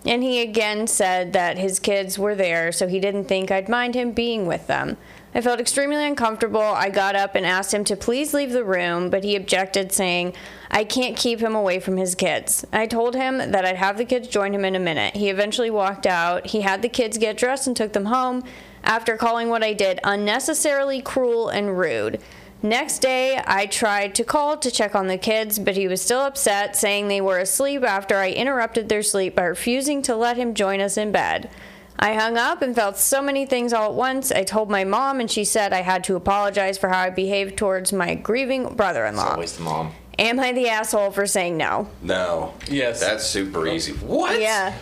Speaker 2: and he again said that his kids were there, so he didn't think I'd mind him being with them. I felt extremely uncomfortable. I got up and asked him to please leave the room, but he objected, saying, I can't keep him away from his kids. I told him that I'd have the kids join him in a minute. He eventually walked out. He had the kids get dressed and took them home after calling what I did unnecessarily cruel and rude. Next day, I tried to call to check on the kids, but he was still upset, saying they were asleep after I interrupted their sleep by refusing to let him join us in bed. I hung up and felt so many things all at once. I told my mom, and she said I had to apologize for how I behaved towards my grieving brother in law.
Speaker 4: always the mom.
Speaker 2: Am I the asshole for saying no?
Speaker 7: No.
Speaker 6: Yes.
Speaker 7: That's super easy. What?
Speaker 2: Yeah.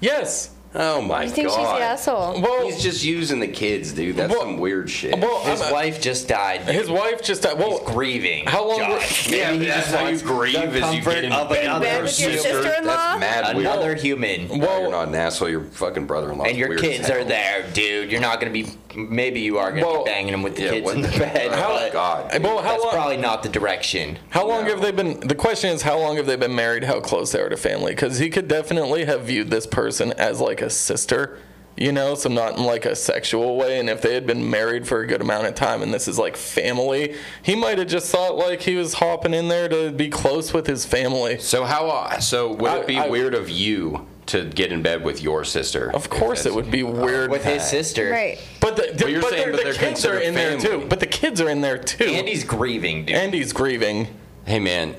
Speaker 6: Yes.
Speaker 7: Oh my
Speaker 2: You think
Speaker 7: god.
Speaker 2: she's the asshole?
Speaker 6: Well,
Speaker 7: He's just using the kids, dude. That's
Speaker 6: Well-
Speaker 7: some weird shit.
Speaker 6: well,
Speaker 4: His
Speaker 6: I'm-
Speaker 4: wife just died.
Speaker 6: his wife just died. Well,
Speaker 4: grieving.
Speaker 6: How long were-
Speaker 4: Josh.
Speaker 7: yeah,
Speaker 4: he
Speaker 7: that's
Speaker 4: just
Speaker 7: how you grieve
Speaker 4: the
Speaker 7: is you
Speaker 4: comfort
Speaker 7: get in
Speaker 4: of
Speaker 7: bed
Speaker 4: another
Speaker 2: with your
Speaker 4: sister,
Speaker 2: sister-in-law?
Speaker 7: That's mad weird.
Speaker 4: another human.
Speaker 7: No,
Speaker 6: Well-
Speaker 7: you're not an asshole. Your fucking brother-in-law.
Speaker 4: And your kids are there, dude. You're not gonna be. Maybe you are gonna
Speaker 6: Well,
Speaker 4: be banging them with the
Speaker 7: yeah,
Speaker 4: kids
Speaker 7: what
Speaker 4: in the
Speaker 7: the-
Speaker 4: bed.
Speaker 7: How-
Speaker 4: but oh,
Speaker 7: God.
Speaker 6: well, how
Speaker 4: that's
Speaker 6: long?
Speaker 4: probably not the direction.
Speaker 6: How long
Speaker 7: No.
Speaker 6: have they been? The question is, how long have they been married? How close they are to family? Because he could definitely have viewed this person as like a sister, you know, so not in like a sexual way. And if they had been married for a good amount of time, and this is like family, he might have just thought like he was hopping in there to be close with his family.
Speaker 7: So how? uh, So would
Speaker 6: I-
Speaker 7: it be
Speaker 6: I-
Speaker 7: weird of you to get in bed with your sister?
Speaker 6: Of course, it would be weird.
Speaker 4: With his sister.
Speaker 2: Right.
Speaker 6: but the,
Speaker 7: But you're
Speaker 6: but
Speaker 7: saying but
Speaker 6: the
Speaker 7: they're
Speaker 6: kids are
Speaker 7: considered
Speaker 6: in there too. But the kids are in there too.
Speaker 4: Andy's grieving, dude.
Speaker 6: Andy's grieving.
Speaker 7: Hey man,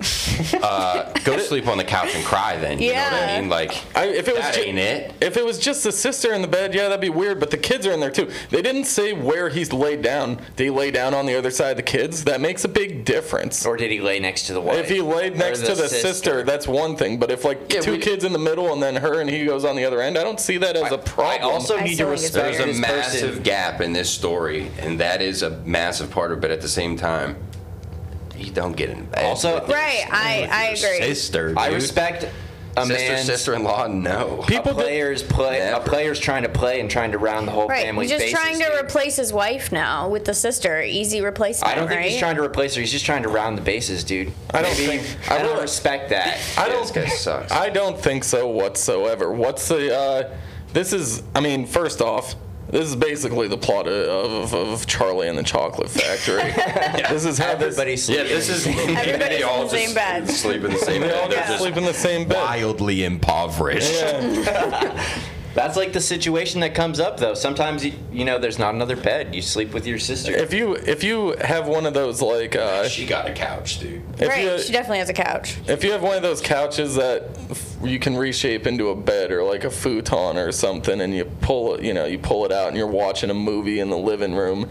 Speaker 7: uh, go sleep on the couch and cry. Then you know what
Speaker 2: Yeah.
Speaker 7: I mean? Like,
Speaker 6: I, if it was
Speaker 7: that
Speaker 6: ju-
Speaker 7: ain't it.
Speaker 6: If it was just the sister in the bed, yeah, that'd be weird. But the kids are in there too. They didn't say where he's laid down. Did he lay down on the other side of the kids? That makes a big difference.
Speaker 4: or did he lay next to the wife?
Speaker 6: If he laid
Speaker 4: Or
Speaker 6: next to the sister. that's one thing. But if like
Speaker 7: Yeah,
Speaker 6: two
Speaker 7: we-
Speaker 6: kids in the middle and then her and he goes on the other end, I don't see that as a
Speaker 4: I
Speaker 6: problem.
Speaker 4: I also
Speaker 2: I
Speaker 4: need to
Speaker 2: still
Speaker 4: respect
Speaker 7: There's
Speaker 2: weird.
Speaker 7: a massive
Speaker 4: person.
Speaker 7: gap in this story, and that is a massive part of it. But At the same time, you don't get in bed.
Speaker 4: Also-
Speaker 7: with your-
Speaker 2: Right, I-
Speaker 7: with
Speaker 2: I
Speaker 7: your
Speaker 2: agree.
Speaker 7: Sister,
Speaker 4: I respect a
Speaker 7: sister,
Speaker 4: man's
Speaker 7: sister-in-law. No.
Speaker 6: People
Speaker 4: a
Speaker 6: that-
Speaker 4: player's play. A player's trying to play and trying to round the whole
Speaker 2: Right.
Speaker 4: family's
Speaker 2: He's just
Speaker 4: bases,
Speaker 2: trying to
Speaker 4: dude.
Speaker 2: replace his wife now with the sister. Easy replacement.
Speaker 4: I don't think
Speaker 2: right?
Speaker 4: he's trying to replace her. He's just trying to round the bases, dude.
Speaker 6: I don't think-
Speaker 4: I
Speaker 6: I
Speaker 4: don't
Speaker 6: really-
Speaker 4: respect that.
Speaker 6: I don't.
Speaker 7: this guy sucks.
Speaker 6: I don't think so whatsoever. What's the? Uh, this is. I mean, first off, this is basically the plot of, of, of Charlie and the Chocolate Factory. This is how this.
Speaker 4: Everybody's
Speaker 7: Yeah, this is.
Speaker 2: Everybody's
Speaker 7: they all
Speaker 2: in the same
Speaker 7: just
Speaker 2: bed.
Speaker 7: Sleep in the same
Speaker 6: They
Speaker 7: bed. They're
Speaker 6: get
Speaker 7: just
Speaker 6: sleep in the same bed.
Speaker 7: wildly impoverished.
Speaker 4: That's like the situation that comes up, though. Sometimes you, you know there's not another bed. You sleep with your sister.
Speaker 6: If you if you have one of those like uh,
Speaker 7: She got a couch, dude.
Speaker 2: right.
Speaker 6: you,
Speaker 2: she definitely has a couch.
Speaker 6: If you have one of those couches that you can reshape into a bed or like a futon or something, and you pull it, you know, you pull it out, and you're watching a movie in the living room,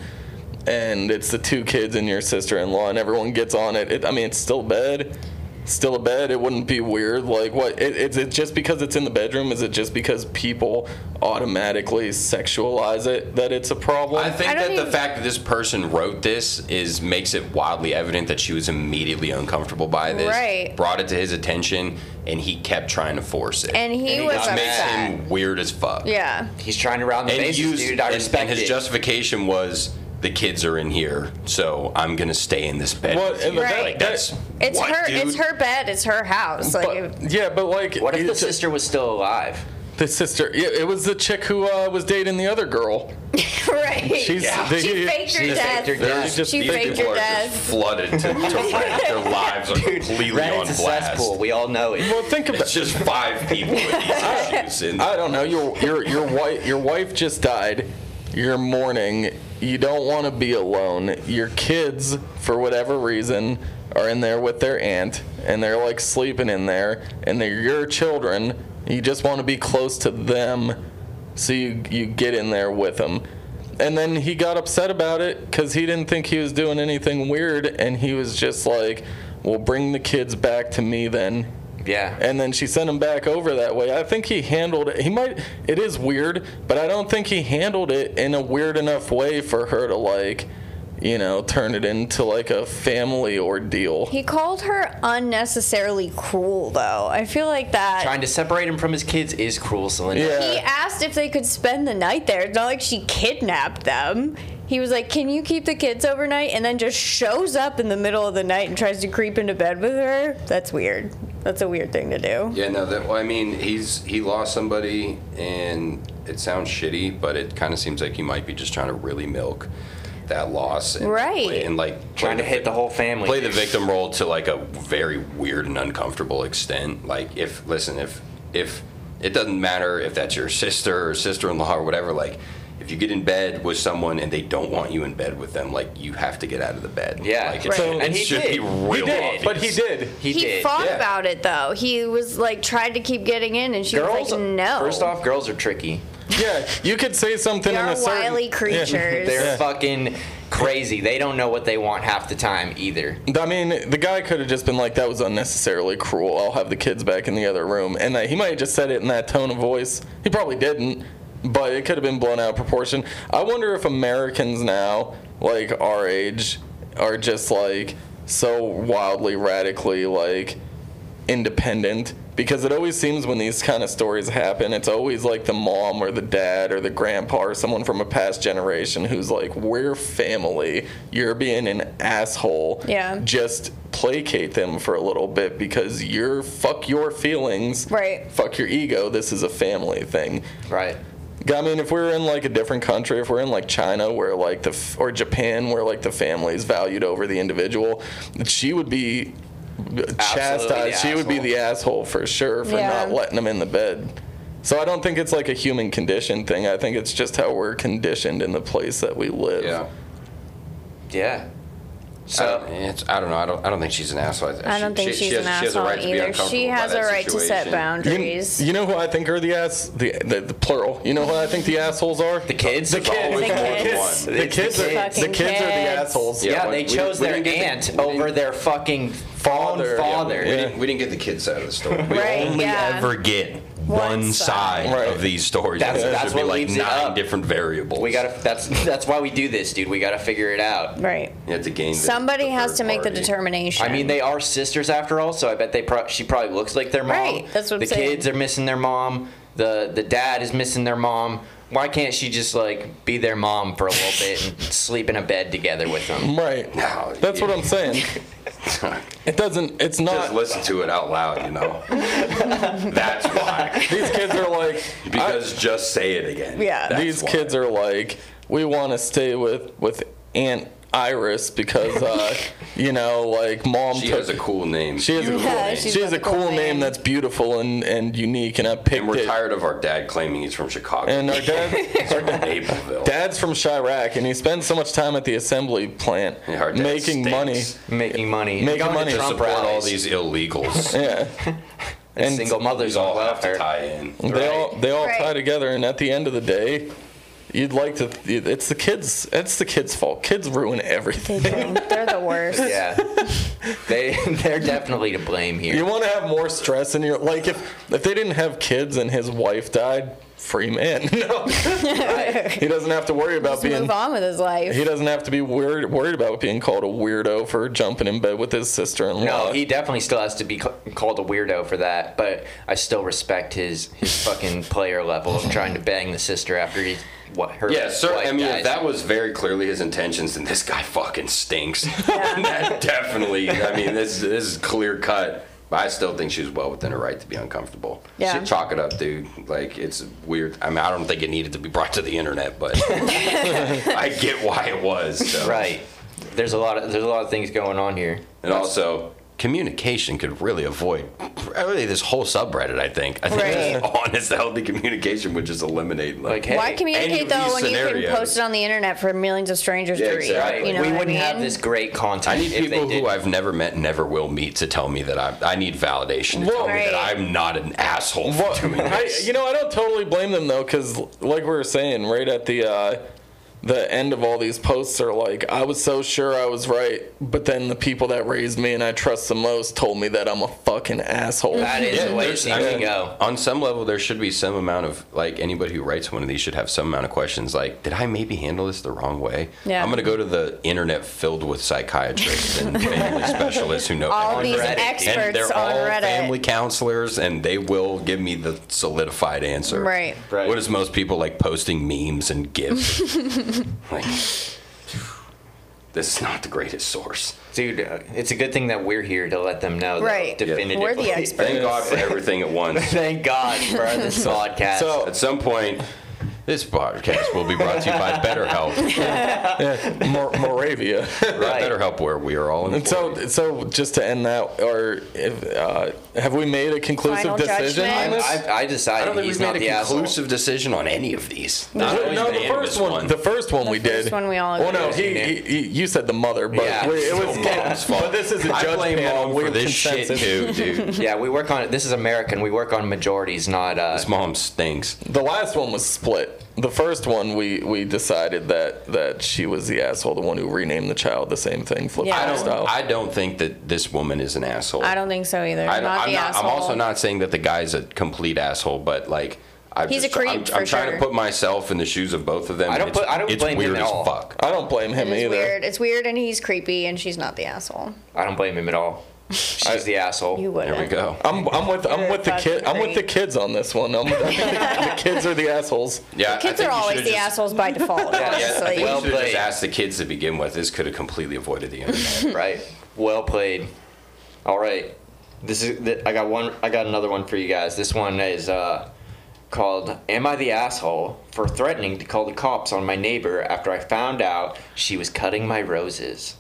Speaker 6: and it's the two kids and your sister-in-law, and everyone gets on it. it I mean, it's still bed, still a bed. It wouldn't be weird. Like what? It, it's it just because it's in the bedroom? Is it just because people automatically sexualize it that it's a problem?
Speaker 7: I think
Speaker 2: I don't
Speaker 7: that the fact that this person wrote this is makes it wildly evident that she was immediately uncomfortable by this.
Speaker 2: Right.
Speaker 7: Brought it to his attention, and he kept trying to force it.
Speaker 2: And he
Speaker 4: And he
Speaker 2: was
Speaker 4: got
Speaker 7: Which makes him weird as fuck.
Speaker 2: Yeah.
Speaker 4: He's trying to round the
Speaker 7: And,
Speaker 4: bases,
Speaker 7: used,
Speaker 4: dude. I
Speaker 7: and-
Speaker 4: respect
Speaker 7: and his
Speaker 4: it.
Speaker 7: justification was the kids are in here, so I'm gonna stay in this bed.
Speaker 6: Well,
Speaker 7: with
Speaker 6: and
Speaker 7: you."
Speaker 6: that-
Speaker 2: Right.
Speaker 7: That's
Speaker 2: It's
Speaker 7: what,
Speaker 2: her.
Speaker 7: dude?
Speaker 2: It's her bed. It's her house. Like, if-
Speaker 6: but, yeah, but like
Speaker 4: what if the
Speaker 6: it's-
Speaker 4: sister was still alive?
Speaker 6: The sister, yeah, it was the chick who uh, was dating the other girl.
Speaker 2: right.
Speaker 6: She's-
Speaker 2: she faked her
Speaker 4: she
Speaker 2: death.
Speaker 4: faked her death.
Speaker 6: just
Speaker 2: She
Speaker 7: These
Speaker 2: faked
Speaker 7: people
Speaker 2: her
Speaker 7: are
Speaker 2: death.
Speaker 7: just flooded to, to rent. Their lives are completely on
Speaker 4: Reddit's a
Speaker 7: blast.
Speaker 4: cesspool. We all know it.
Speaker 6: Well, think about
Speaker 7: It's just five people with these issues. And
Speaker 6: I don't know. Your your your wife your wife just died. You're mourning. You don't want to be alone. Your kids, for whatever reason, are in there with their aunt, and they're like sleeping in there, and they're your children. You just want to be close to them, so you you get in there with them. And then he got upset about it because he didn't think he was doing anything weird, and he was just like, "Well, bring the kids back to me then."
Speaker 4: Yeah.
Speaker 6: and then she sent him back over that way. I think he handled it. He might. It is weird, but I don't think he handled it in a weird enough way for her to like, you know, turn it into like a family ordeal.
Speaker 2: He called her unnecessarily cruel, though. I feel like that.
Speaker 4: Trying to separate him from his kids is cruel, Celinda.
Speaker 6: Yeah.
Speaker 2: he asked if they could spend the night there. It's not like she kidnapped them. He was like, "Can you keep the kids overnight?" And then just shows up in the middle of the night and tries to creep into bed with her. That's weird. That's a weird thing to do.
Speaker 7: Yeah, no. That well, I mean, he's he lost somebody, and it sounds shitty, but it kind of seems like he might be just trying to really milk that loss, and
Speaker 2: Right.
Speaker 7: play- and like
Speaker 4: Trying to
Speaker 7: play
Speaker 4: hit the whole family.
Speaker 7: play the victim role to like a very weird and uncomfortable extent. Like, if listen, if if it doesn't matter if that's your sister or sister-in-law or whatever, like. If you get in bed with someone and they don't want you in bed with them, like you have to get out of the bed.
Speaker 4: Yeah.
Speaker 7: like, it
Speaker 2: Right.
Speaker 7: should,
Speaker 2: And
Speaker 7: it
Speaker 4: he
Speaker 7: should
Speaker 4: did.
Speaker 7: be real
Speaker 6: He did,
Speaker 7: obvious.
Speaker 6: but he did.
Speaker 4: He,
Speaker 2: He,
Speaker 4: did.
Speaker 2: fought
Speaker 7: yeah.
Speaker 2: about it though. He was like tried to keep getting in, and she
Speaker 4: Girls,
Speaker 2: was like, "No."
Speaker 4: First off, girls are tricky.
Speaker 6: Yeah, you could say something
Speaker 2: they
Speaker 6: in
Speaker 2: are
Speaker 6: a certain.
Speaker 2: wily
Speaker 6: Yeah.
Speaker 2: creatures.
Speaker 4: They're
Speaker 6: Yeah.
Speaker 4: fucking crazy. They don't know what they want half the time either.
Speaker 6: I mean, the guy could have just been like, "That was unnecessarily cruel. I'll have the kids back in the other room," and that he might have just said it in that tone of voice. He probably didn't, but it could have been blown out of proportion. I wonder if Americans now, like our age, are just like so wildly, radically like independent because it always seems when these kind of stories happen it's always like the mom or the dad or the grandpa or someone from a past generation who's like we're family you're being an asshole
Speaker 2: Yeah.
Speaker 6: just placate them for a little bit because you're fuck your feelings
Speaker 2: Right.
Speaker 6: fuck your ego this is a family thing
Speaker 4: Right.
Speaker 6: I mean, if we were in like a different country, if we're in like China, where like the f- or Japan, where like the family is valued over the individual, she would be chastised. She would be the asshole for sure for
Speaker 2: Yeah.
Speaker 6: not letting them in the bed. So I don't think it's like a human condition thing. I think it's just how we're conditioned in the place that we live.
Speaker 7: yeah.
Speaker 4: Yeah.
Speaker 7: So
Speaker 4: So
Speaker 7: it's, I don't know. I don't. I don't think she's an asshole.
Speaker 2: I don't think
Speaker 7: she,
Speaker 2: she's
Speaker 7: she has,
Speaker 2: an
Speaker 7: she has a
Speaker 2: asshole
Speaker 7: right to be
Speaker 2: either.
Speaker 7: uncomfortable
Speaker 2: She has a right to set
Speaker 7: situation.
Speaker 6: You,
Speaker 2: boundaries.
Speaker 6: you know who I think are the ass the, the the plural. You know who I think the assholes are?
Speaker 4: the kids.
Speaker 6: The kids.
Speaker 2: The kids.
Speaker 6: The kids,
Speaker 4: the
Speaker 6: are,
Speaker 2: kids.
Speaker 6: the kids are the assholes.
Speaker 4: Yeah,
Speaker 7: but
Speaker 4: they chose
Speaker 7: we
Speaker 4: their
Speaker 7: didn't the-
Speaker 4: aunt over their fucking
Speaker 6: father.
Speaker 4: father.
Speaker 7: We,
Speaker 6: Yeah.
Speaker 7: didn't, we didn't get the kids out of the story. We
Speaker 2: Right,
Speaker 7: only
Speaker 2: yeah.
Speaker 7: ever get
Speaker 2: One
Speaker 7: one,
Speaker 2: side.
Speaker 7: side,
Speaker 6: Right.
Speaker 7: of these stories.
Speaker 4: That's-
Speaker 7: There
Speaker 4: that's
Speaker 7: should be
Speaker 4: what
Speaker 7: like
Speaker 4: leaves it
Speaker 7: nine
Speaker 4: up.
Speaker 7: different variables.
Speaker 4: We gotta. That's that's why we do this, dude. We gotta figure it out.
Speaker 2: Right.
Speaker 7: You have to gain. The,
Speaker 2: Somebody
Speaker 7: the
Speaker 2: has to make the determination.
Speaker 4: I mean, they are sisters after all, so I bet they. Pro- she probably looks like their mom.
Speaker 2: Right, that's what I'm
Speaker 4: the
Speaker 2: saying.
Speaker 4: kids are missing their mom. The the dad is missing their mom. Why can't she just like be their mom for a little bit and sleep in a bed together with them?
Speaker 6: Right.
Speaker 7: No,
Speaker 6: That's what I'm saying. It doesn't. It's not.
Speaker 7: Just listen to it out loud, you know. That's why.
Speaker 6: These kids are like.
Speaker 7: Because just say it again.
Speaker 2: Yeah.
Speaker 7: That's
Speaker 6: these
Speaker 7: why.
Speaker 6: kids are like, we want to stay with with Aunt Iris because, uh, you know, like mom.
Speaker 7: She
Speaker 6: took,
Speaker 7: has a cool name.
Speaker 6: She has a cool,
Speaker 2: Yeah,
Speaker 7: name.
Speaker 6: she has a
Speaker 2: a cool
Speaker 6: cool name
Speaker 2: name.
Speaker 6: that's beautiful and, and unique, and I picked
Speaker 7: and we're
Speaker 6: it.
Speaker 7: tired of our dad claiming he's from Chicago.
Speaker 6: And our dad,
Speaker 7: from Naperville.
Speaker 6: dad's from Chiraq, and he spends so much time at the assembly plant
Speaker 7: Yeah, our dad
Speaker 6: making
Speaker 7: stinks.
Speaker 6: money.
Speaker 4: Making money.
Speaker 6: Making money.
Speaker 7: to
Speaker 4: Trump
Speaker 7: support all these illegals.
Speaker 6: Yeah,
Speaker 4: and
Speaker 6: and
Speaker 4: single mothers
Speaker 7: all have to tie in.
Speaker 6: they all they all
Speaker 2: Right.
Speaker 6: tie together, and at the end of the day. You'd like to. It's the kids. It's the kids' fault. Kids ruin everything.
Speaker 2: They're the worst.
Speaker 4: Yeah, they they're definitely to blame here.
Speaker 6: You want to have more stress in your like if if they didn't have kids and his wife died, free man. No, he doesn't have to worry about
Speaker 2: Just
Speaker 6: being.
Speaker 2: move on with his life.
Speaker 6: He doesn't have to be worried worried about being called a weirdo for jumping in bed with his sister-in-law.
Speaker 4: No, he definitely still has to be called a weirdo for that, but I still respect his his fucking player level of trying to bang the sister after he what her
Speaker 7: Yeah, sir. I mean, if that was very clearly his intentions, then this guy fucking stinks. that definitely. I mean, this this is clear cut. But I still think she's well within her right to be uncomfortable.
Speaker 2: Yeah.
Speaker 7: She chalk it up, dude. Like it's weird. I mean, I don't think it needed to be brought to the internet, but I get why it was. So.
Speaker 4: right. There's a lot of there's a lot of things going on here.
Speaker 7: And also, communication could really avoid really this whole subreddit. I think. I think
Speaker 2: Right.
Speaker 7: just honest, healthy communication would just eliminate like.
Speaker 4: Like, hey,
Speaker 2: Why
Speaker 7: any
Speaker 2: communicate though
Speaker 7: these
Speaker 2: when you can post it on the internet for millions of strangers
Speaker 7: Yeah,
Speaker 2: to read?
Speaker 7: exactly.
Speaker 2: You know
Speaker 4: we
Speaker 2: what
Speaker 4: wouldn't
Speaker 2: I mean?
Speaker 4: have this great content.
Speaker 7: I need people who. I've never met, never will meet, to tell me that I I need validation to tell me that I'm not an asshole for
Speaker 6: Well,
Speaker 7: doing
Speaker 6: I, you know, I don't totally blame them though, because like we were saying, right at the uh, the end of all these posts are like, I was so sure I was right, but then the people that raised me and I trust the most told me that I'm a fucking asshole.
Speaker 4: that is
Speaker 7: Yeah,
Speaker 4: the way it seems
Speaker 7: I
Speaker 4: to
Speaker 7: mean,
Speaker 4: go.
Speaker 7: on some level, there should be some amount of like anybody who writes one of these should have some amount of questions. Like, did I maybe handle this the wrong way?
Speaker 2: Yeah.
Speaker 7: I'm gonna go to the internet filled with psychiatrists and family specialists who know
Speaker 2: All these
Speaker 4: Reddit.
Speaker 2: experts
Speaker 7: and they're
Speaker 2: on
Speaker 7: all
Speaker 2: Reddit.
Speaker 7: family counselors, and they will give me the solidified answer.
Speaker 2: Right.
Speaker 4: Right.
Speaker 7: What is most people like posting memes and gifs? like, this is not the greatest source.
Speaker 4: Dude, uh, it's a good thing that we're here to let them know. though,
Speaker 2: Right. Yeah.
Speaker 4: Definitively.
Speaker 2: We're the experts.
Speaker 7: Thank God for everything at once.
Speaker 4: Thank God for this podcast.
Speaker 6: So-
Speaker 7: At some point, this podcast will be brought to you by BetterHelp.
Speaker 6: Mor- Moravia.
Speaker 4: Right.
Speaker 7: BetterHelp, where we are all
Speaker 6: And so, so just to end that, or if, uh, have we made a conclusive
Speaker 2: Final
Speaker 6: decision on
Speaker 2: judgment?
Speaker 6: this?
Speaker 4: I, I decided
Speaker 7: I don't think
Speaker 4: he's not
Speaker 7: made
Speaker 4: the
Speaker 7: a
Speaker 4: asshole.
Speaker 7: conclusive decision on any of these.
Speaker 2: No,
Speaker 7: Not only
Speaker 6: no, the
Speaker 7: unanimous
Speaker 6: first one, the first one we did.
Speaker 2: first one we all
Speaker 6: Well, no,
Speaker 2: agreed.
Speaker 6: he, he, he, you said the mother, but
Speaker 4: Yeah,
Speaker 6: we, it was
Speaker 7: still mom's fault.
Speaker 6: But this is a judge
Speaker 7: blame
Speaker 6: panel.
Speaker 7: mom
Speaker 6: we
Speaker 7: for
Speaker 6: have
Speaker 7: this shit too, dude.
Speaker 4: Yeah, we work on it. This is American. We work on majorities, not. Uh,
Speaker 7: this mom stinks.
Speaker 6: The last one was split. The first one, we, we decided that, that she was the asshole, the one who renamed the child the same thing, flip
Speaker 2: Yeah.
Speaker 7: I
Speaker 2: I
Speaker 7: don't.
Speaker 6: style.
Speaker 7: I don't think that this woman is an asshole.
Speaker 2: I don't think so either.
Speaker 7: I don't-
Speaker 2: not
Speaker 7: I'm,
Speaker 2: the
Speaker 7: not,
Speaker 2: asshole.
Speaker 7: I'm also not saying that the guy's a complete asshole, but like. I'm
Speaker 2: He's a
Speaker 7: just, I'm,
Speaker 2: creep,
Speaker 7: I'm
Speaker 2: for
Speaker 7: trying
Speaker 2: sure.
Speaker 7: to put myself in the shoes of both of them.
Speaker 4: I don't
Speaker 7: It's-
Speaker 4: put- I don't
Speaker 7: it's
Speaker 4: blame him
Speaker 7: weird
Speaker 4: at
Speaker 7: as
Speaker 4: all.
Speaker 7: fuck.
Speaker 6: I don't blame him
Speaker 2: It's
Speaker 6: either.
Speaker 2: weird. It's weird, and he's creepy, and she's not the asshole.
Speaker 4: I don't blame him at all. She's the asshole.
Speaker 2: You wouldn't.
Speaker 7: There we go.
Speaker 6: I'm, I'm with I'm with the kid I'm with the kids on this one. I'm, I think the, the kids are the assholes.
Speaker 7: Yeah, I
Speaker 2: Kids
Speaker 7: think
Speaker 2: are
Speaker 7: you
Speaker 2: always
Speaker 7: should've
Speaker 2: the
Speaker 7: just-
Speaker 2: assholes by default.
Speaker 7: Yeah, I
Speaker 2: honestly.
Speaker 7: think
Speaker 4: Well
Speaker 7: you should have
Speaker 4: played.
Speaker 7: just asked the kids to begin with. This could have completely avoided the internet.
Speaker 4: right. Well played. All right. This is. th- I got one. I got another one for you guys. This one is uh, called "Am I the asshole for threatening to call the cops on my neighbor after I found out she was cutting my roses?"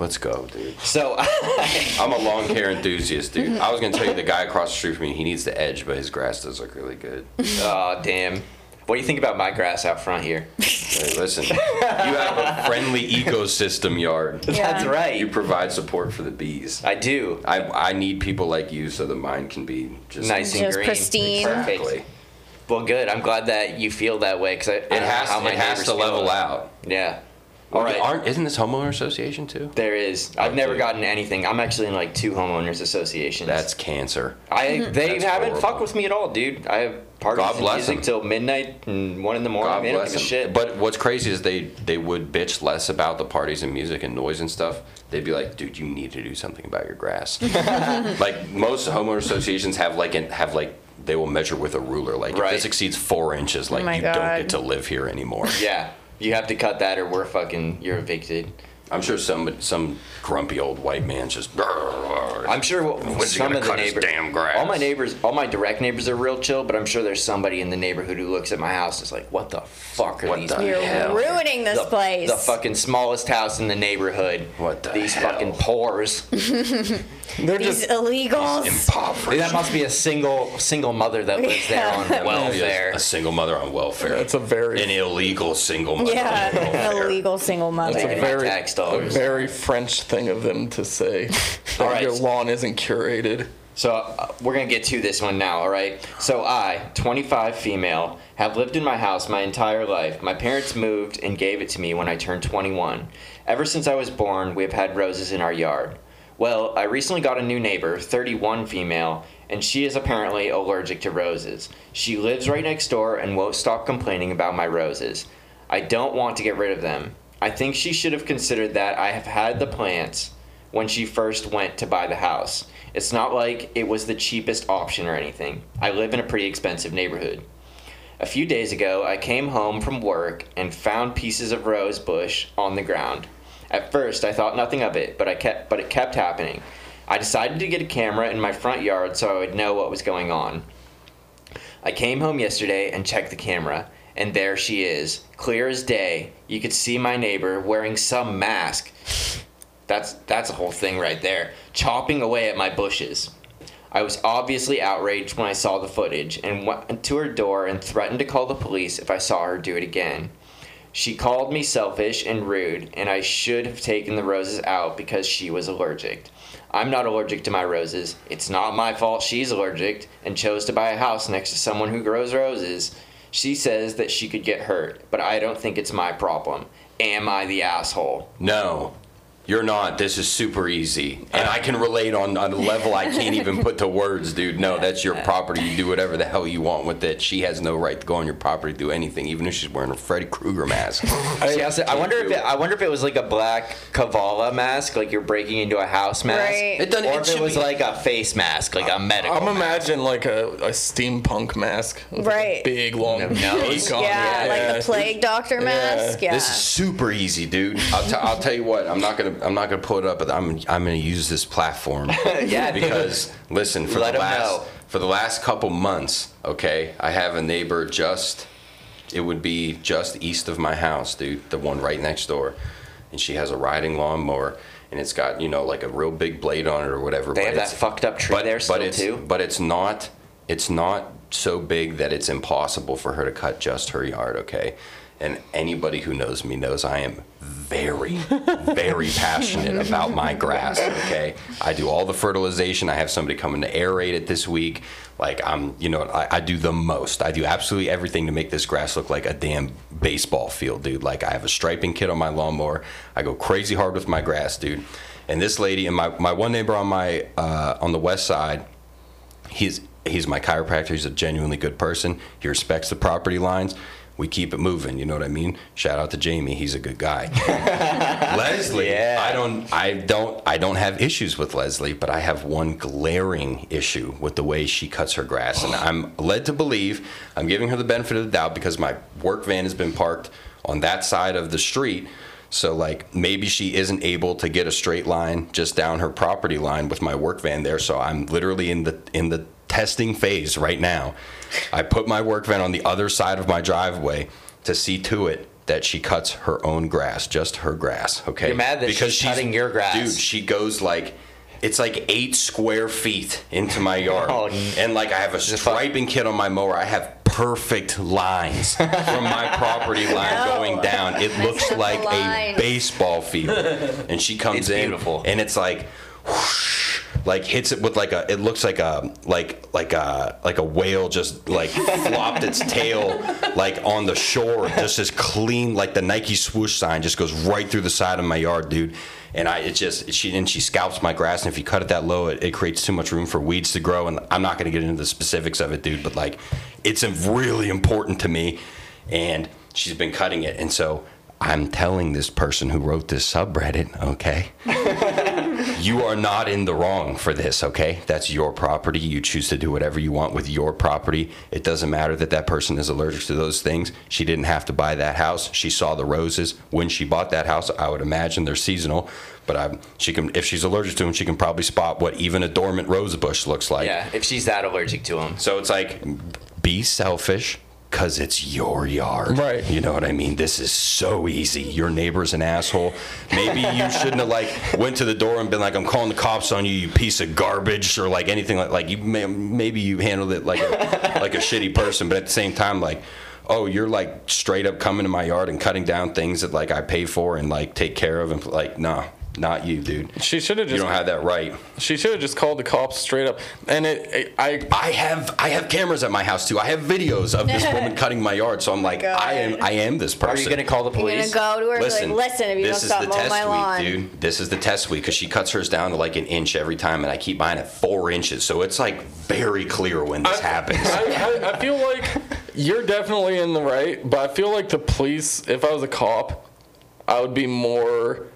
Speaker 7: Let's go, dude.
Speaker 4: So
Speaker 7: I'm a lawn care enthusiast, dude. I was gonna tell you the guy across the street from me, he needs the edge, but his grass does look really good.
Speaker 4: Oh, damn. What do you think about my grass out front here?
Speaker 7: Hey, listen, you have a friendly ecosystem yard.
Speaker 4: That's right.
Speaker 7: You provide support for the bees.
Speaker 4: I do.
Speaker 7: I, I need people like you so that mine can be just
Speaker 4: Nice and
Speaker 2: Just
Speaker 4: green.
Speaker 2: pristine.
Speaker 4: Perfect.
Speaker 7: Exactly.
Speaker 4: Well, good. I'm glad that you feel that way because
Speaker 7: It has,
Speaker 4: how my
Speaker 7: it has to level out.
Speaker 4: Yeah. All right.
Speaker 7: Aren't isn't this homeowner association too?
Speaker 4: There is. I've
Speaker 7: Oh,
Speaker 4: never
Speaker 7: dude.
Speaker 4: gotten anything. I'm actually in like two homeowners associations.
Speaker 7: That's cancer.
Speaker 4: I mm-hmm. they
Speaker 7: That's
Speaker 4: haven't
Speaker 7: horrible.
Speaker 4: fucked with me at all, dude. I have parties
Speaker 7: God
Speaker 4: and
Speaker 7: bless
Speaker 4: music
Speaker 7: them.
Speaker 4: till midnight and one in the morning.
Speaker 7: God
Speaker 4: they don't
Speaker 7: bless
Speaker 4: give a
Speaker 7: them.
Speaker 4: shit.
Speaker 7: But what's crazy is they they would bitch less about the parties and music and noise and stuff. They'd be like, "Dude, you need to do something about your grass." like most homeowner associations have like an, have like they will measure with a ruler. Like if this exceeds four inches, like oh
Speaker 2: my
Speaker 7: you don't get to live here anymore.
Speaker 4: yeah, you have to cut that or we're fucking you're evicted.
Speaker 7: I'm sure some some grumpy old white man's just.
Speaker 4: I'm sure what-
Speaker 7: When's he
Speaker 4: some
Speaker 7: gonna
Speaker 4: of the
Speaker 7: cut his
Speaker 4: neighbors,
Speaker 7: damn grass?
Speaker 4: all my neighbors, all my direct neighbors are real chill, but I'm sure there's somebody in the neighborhood who looks at my house and is like, "What the fuck are
Speaker 7: What
Speaker 4: these?"
Speaker 7: the
Speaker 2: You're
Speaker 7: hell?
Speaker 2: ruining this
Speaker 4: the,
Speaker 2: place.
Speaker 4: the fucking smallest house in the neighborhood.
Speaker 7: What the
Speaker 4: These
Speaker 7: hell?
Speaker 4: fucking pores.
Speaker 6: They're
Speaker 2: These
Speaker 6: just
Speaker 2: illegals.
Speaker 7: Impoverished.
Speaker 4: that must be a single single mother that lives there on
Speaker 2: Yeah.
Speaker 4: welfare.
Speaker 7: A single mother on welfare.
Speaker 6: That's a very-
Speaker 7: an illegal single mother. on
Speaker 2: Yeah,
Speaker 7: welfare.
Speaker 2: illegal single mother.
Speaker 6: That's a
Speaker 4: Maybe my
Speaker 6: very,
Speaker 4: tax
Speaker 6: a very French thing of them to say. That
Speaker 4: All right.
Speaker 6: Your lawn isn't curated.
Speaker 4: So uh, we're gonna get to this one now, all right? So I, 25 female, have lived in my house my entire life. My parents moved and gave it to me when I turned 21. Ever since I was born, we have had roses in our yard. Well, I recently got a new neighbor, 31 female, and she is apparently allergic to roses. She lives right next door and won't stop complaining about my roses. I don't want to get rid of them. I think she should have considered that I have had the plants when she first went to buy the house. It's not like it was the cheapest option or anything. I live in a pretty expensive neighborhood. A few days ago, I came home from work and found pieces of rose bush on the ground. At first, I thought nothing of it, but I kept but it kept happening. I decided to get a camera in my front yard so I would know what was going on. I came home yesterday and checked the camera, and there she is, clear as day. You could see my neighbor wearing some mask. That's that's a whole thing right there. Chopping away at my bushes. I was obviously outraged when I saw the footage and went to her door and threatened to call the police if I saw her do it again. She called me selfish and rude, and I should have taken the roses out because she was allergic. I'm not allergic to my roses. It's not my fault she's allergic and chose to buy a house next to someone who grows roses. She says that she could get hurt, but I don't think it's my problem. Am I the asshole?
Speaker 7: No, you're not. This is super easy. And I can relate on, on a level I can't even put to words, dude. No, that's your property. You do whatever the hell you want with it. She has no right to go on your property, do anything, even if she's wearing a Freddy Krueger mask.
Speaker 4: See, I, said- I wonder if it, I wonder if it was like a black Kavala mask, like you're breaking into a house mask,
Speaker 2: Right.
Speaker 7: It doesn't-
Speaker 4: or
Speaker 7: it
Speaker 4: if it
Speaker 7: should
Speaker 4: was
Speaker 7: be-
Speaker 4: like a face mask, like a medical.
Speaker 6: I'm
Speaker 4: mask.
Speaker 6: imagining like a, a steampunk mask. with like a
Speaker 2: Right.
Speaker 6: big long
Speaker 4: No, nose.
Speaker 6: beak on it.
Speaker 2: yeah, like
Speaker 6: Yeah.
Speaker 2: the plague doctor mask. Yeah.
Speaker 7: This is super easy, dude. I'll, t- I'll tell you what. I'm not gonna. I'm not gonna pull it up, but I'm. I'm gonna use this platform.
Speaker 4: Yeah, dude.
Speaker 7: Because listen, for
Speaker 4: Let
Speaker 7: the last
Speaker 4: know.
Speaker 7: for the last couple months, okay, I have a neighbor just. It would be just east of my house, dude. The one right next door, and she has a riding lawnmower, and it's got you know like a real big blade on it or whatever.
Speaker 4: They have that fucked up tree
Speaker 7: but,
Speaker 4: there still
Speaker 7: but
Speaker 4: too.
Speaker 7: But it's not. It's not so big that it's impossible for her to cut just her yard. Okay, and anybody who knows me knows I am very, very passionate about my grass. Okay, I do all the fertilization. I have somebody coming to aerate it this week. Like I'm, you know, I, I do the most. I do absolutely everything to make this grass look like a damn baseball field, dude. Like I have a striping kit on my lawnmower. I go crazy hard with my grass, dude. And this lady and my, my one neighbor on my uh, on the west side, he's he's my chiropractor. He's a genuinely good person. He respects the property lines. We keep it moving. You know what I mean? Shout out to Jamie. He's a good guy. Leslie,
Speaker 4: Yeah.
Speaker 7: I don't, I don't, I don't have issues with Leslie, but I have one glaring issue with the way she cuts her grass, and I'm led to believe I'm giving her the benefit of the doubt because my work van has been parked on that side of the street. So like maybe she isn't able to get a straight line just down her property line with my work van there. So I'm literally in the in the testing phase right now. I put my work van on the other side of my driveway to see to it that she cuts her own grass, just her grass. Okay.
Speaker 4: You're mad that she's cutting your grass.
Speaker 7: Dude, she goes like it's like eight square feet into my yard.
Speaker 4: Oh,
Speaker 7: and like I have a striping kit on my mower. I have perfect lines from my property line
Speaker 2: No.
Speaker 7: going down. It looks like a baseball field. And she comes
Speaker 4: It's
Speaker 7: in
Speaker 4: beautiful.
Speaker 7: and it's like whoosh, like hits it with like a. It looks like a like like a like a whale just like flopped its tail like on the shore, just as clean like the Nike swoosh sign just goes right through the side of my yard, dude. And I, it just she and she scalps my grass, and if you cut it that low, it, it creates too much room for weeds to grow. And I'm not going to get into the specifics of it, dude, but like, it's really important to me, and she's been cutting it, and so I'm telling this person who wrote this subreddit, okay, you are not in the wrong for this, okay? That's your property. You choose to do whatever you want with your property. It doesn't matter that that person is allergic to those things. She didn't have to buy that house. She saw the roses when she bought that house. I would imagine they're seasonal, but I, she can if she's allergic to them, she can probably spot what even a dormant rose bush looks like.
Speaker 4: Yeah, if she's that allergic to them.
Speaker 7: So it's like, be selfish because it's your yard.
Speaker 6: Right.
Speaker 7: You know what I mean? This is so easy. Your neighbor's an asshole. Maybe you shouldn't have like went to the door and been like, "I'm calling the cops on you, you piece of garbage," or like anything like like you may, maybe you handled it like a, like a shitty person, but at the same time, like. Oh, you're like straight up coming to my yard and cutting down things that like I pay for and like take care of and like nah, not you, dude.
Speaker 6: She should have just.
Speaker 7: You don't have that right.
Speaker 6: She should have just called the cops straight up. And it, it I
Speaker 7: I have I have cameras at my house too. I have videos of this woman cutting my yard, so I'm like, I am I am this person.
Speaker 4: Are you gonna call the
Speaker 2: You're
Speaker 4: police?
Speaker 2: gonna go to her and
Speaker 7: Listen,
Speaker 2: be like, listen, if you don't
Speaker 7: this is
Speaker 2: stop
Speaker 7: the
Speaker 2: mowing
Speaker 7: test
Speaker 2: my
Speaker 7: week,
Speaker 2: lawn.
Speaker 7: dude. This is the test week because she cuts hers down to like an inch every time, and I keep mine at four inches, so it's like very clear when this happens.
Speaker 6: I, I, I feel like you're definitely in the right, but I feel like the police, if I was a cop, I would be more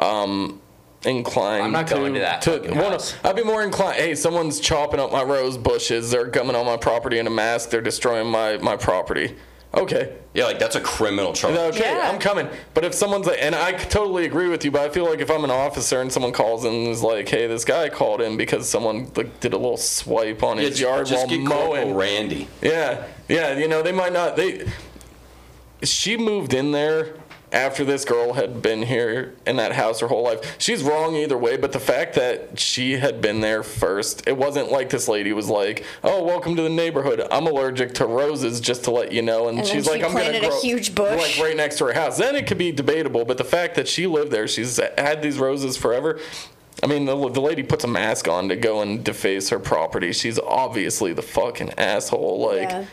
Speaker 6: um, inclined.
Speaker 4: I'm not
Speaker 6: to,
Speaker 4: going to that
Speaker 6: To,
Speaker 4: fucking
Speaker 6: well, no. I'd be more inclined. Hey, someone's chopping up my rose bushes. They're coming on my property in a mask. They're destroying my my property. Okay.
Speaker 7: yeah, like that's a criminal charge.
Speaker 6: Okay,
Speaker 2: Yeah.
Speaker 6: I'm coming. But if someone's like, and I totally agree with you, but I feel like if I'm an officer and someone calls in and is like, "Hey, this guy called in because someone like did a little swipe on his
Speaker 7: It's-
Speaker 6: yard
Speaker 7: just
Speaker 6: while
Speaker 7: get
Speaker 6: mowing,"
Speaker 7: Corporal Randy.
Speaker 6: Yeah, yeah, you know, they might not. They. She moved in there after this girl had been here in that house her whole life. She's wrong either way, but the fact that she had been there first, it wasn't like this lady was like, "Oh, welcome to the neighborhood. I'm allergic to roses, just to let you know." And,
Speaker 2: And
Speaker 6: she's
Speaker 2: she
Speaker 6: like, "I'm gonna
Speaker 2: planted a huge bush.
Speaker 6: like right next to her house." Then it could be debatable, but the fact that she lived there, she's had these roses forever. I mean, the, the lady puts a mask on to go and deface her property. She's obviously the fucking asshole. Like,
Speaker 2: Yeah.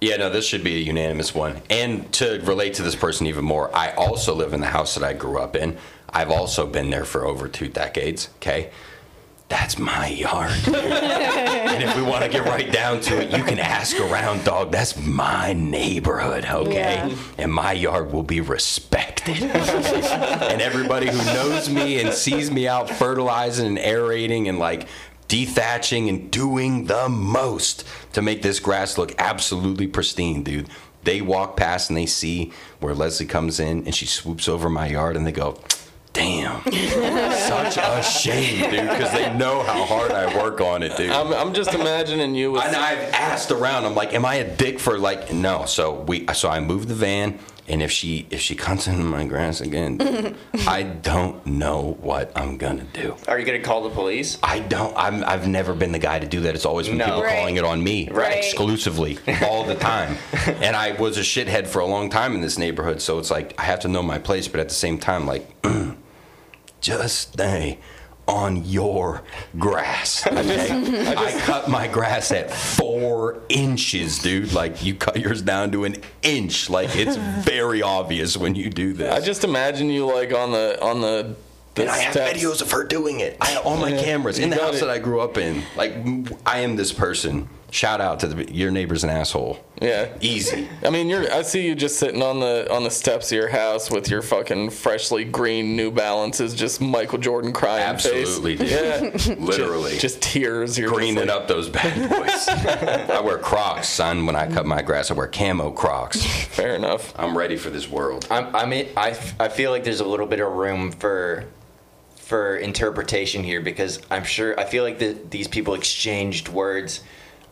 Speaker 7: Yeah, no, this should be a unanimous one. And to relate to this person even more, I also live in the house that I grew up in. I've also been there for over two decades. Okay. That's my yard. and if we want to get right down to it, you can ask around, dog. That's my neighborhood, okay?
Speaker 2: Yeah.
Speaker 7: And my yard will be respected. and everybody who knows me and sees me out fertilizing and aerating and like dethatching and doing the most to make this grass look absolutely pristine, dude. They walk past and they see where Leslie comes in and she swoops over my yard and they go, Damn, such a shame, dude, because they know how hard I work on it, dude.
Speaker 6: I'm, I'm just imagining you with.
Speaker 7: And I've asked around. I'm like, am I a dick for like? No. So we. So I moved the van, and if she if she comes into my grass again, I don't know what I'm gonna do.
Speaker 4: Are you gonna call the police?
Speaker 7: I don't. I'm. I've never been the guy to do that. It's always been
Speaker 4: No.
Speaker 7: people
Speaker 2: Right.
Speaker 7: calling it on me,
Speaker 2: Right.
Speaker 7: exclusively, all the time. and I was a shithead for a long time in this neighborhood, so it's like I have to know my place, but at the same time, like, just stay on your grass. Okay? I cut my grass at four inches, dude. Like you cut yours down to an inch. Like it's very obvious when you do this.
Speaker 6: I just imagine you like on the on the. the
Speaker 7: and I have
Speaker 6: steps.
Speaker 7: videos of her doing it. I have all my
Speaker 6: Yeah,
Speaker 7: cameras in the house
Speaker 6: it.
Speaker 7: that I grew up in. Like I am this person. Shout out to the, your neighbor's an asshole.
Speaker 6: Yeah.
Speaker 7: Easy.
Speaker 6: I mean, you're. I see you just sitting on the on the steps of your house with your fucking freshly green New Balances, just Michael Jordan crying
Speaker 7: Absolutely,
Speaker 6: face.
Speaker 7: dude.
Speaker 6: Yeah,
Speaker 7: Literally.
Speaker 6: just, just tears. You're
Speaker 7: greening
Speaker 6: like,
Speaker 7: up those bad boys. I wear Crocs, son. When I cut my grass, I wear camo Crocs.
Speaker 6: Fair enough.
Speaker 7: I'm ready for this world.
Speaker 4: I'm, I mean, I, I feel like there's a little bit of room for for interpretation here because I'm sure I feel like the, these people exchanged words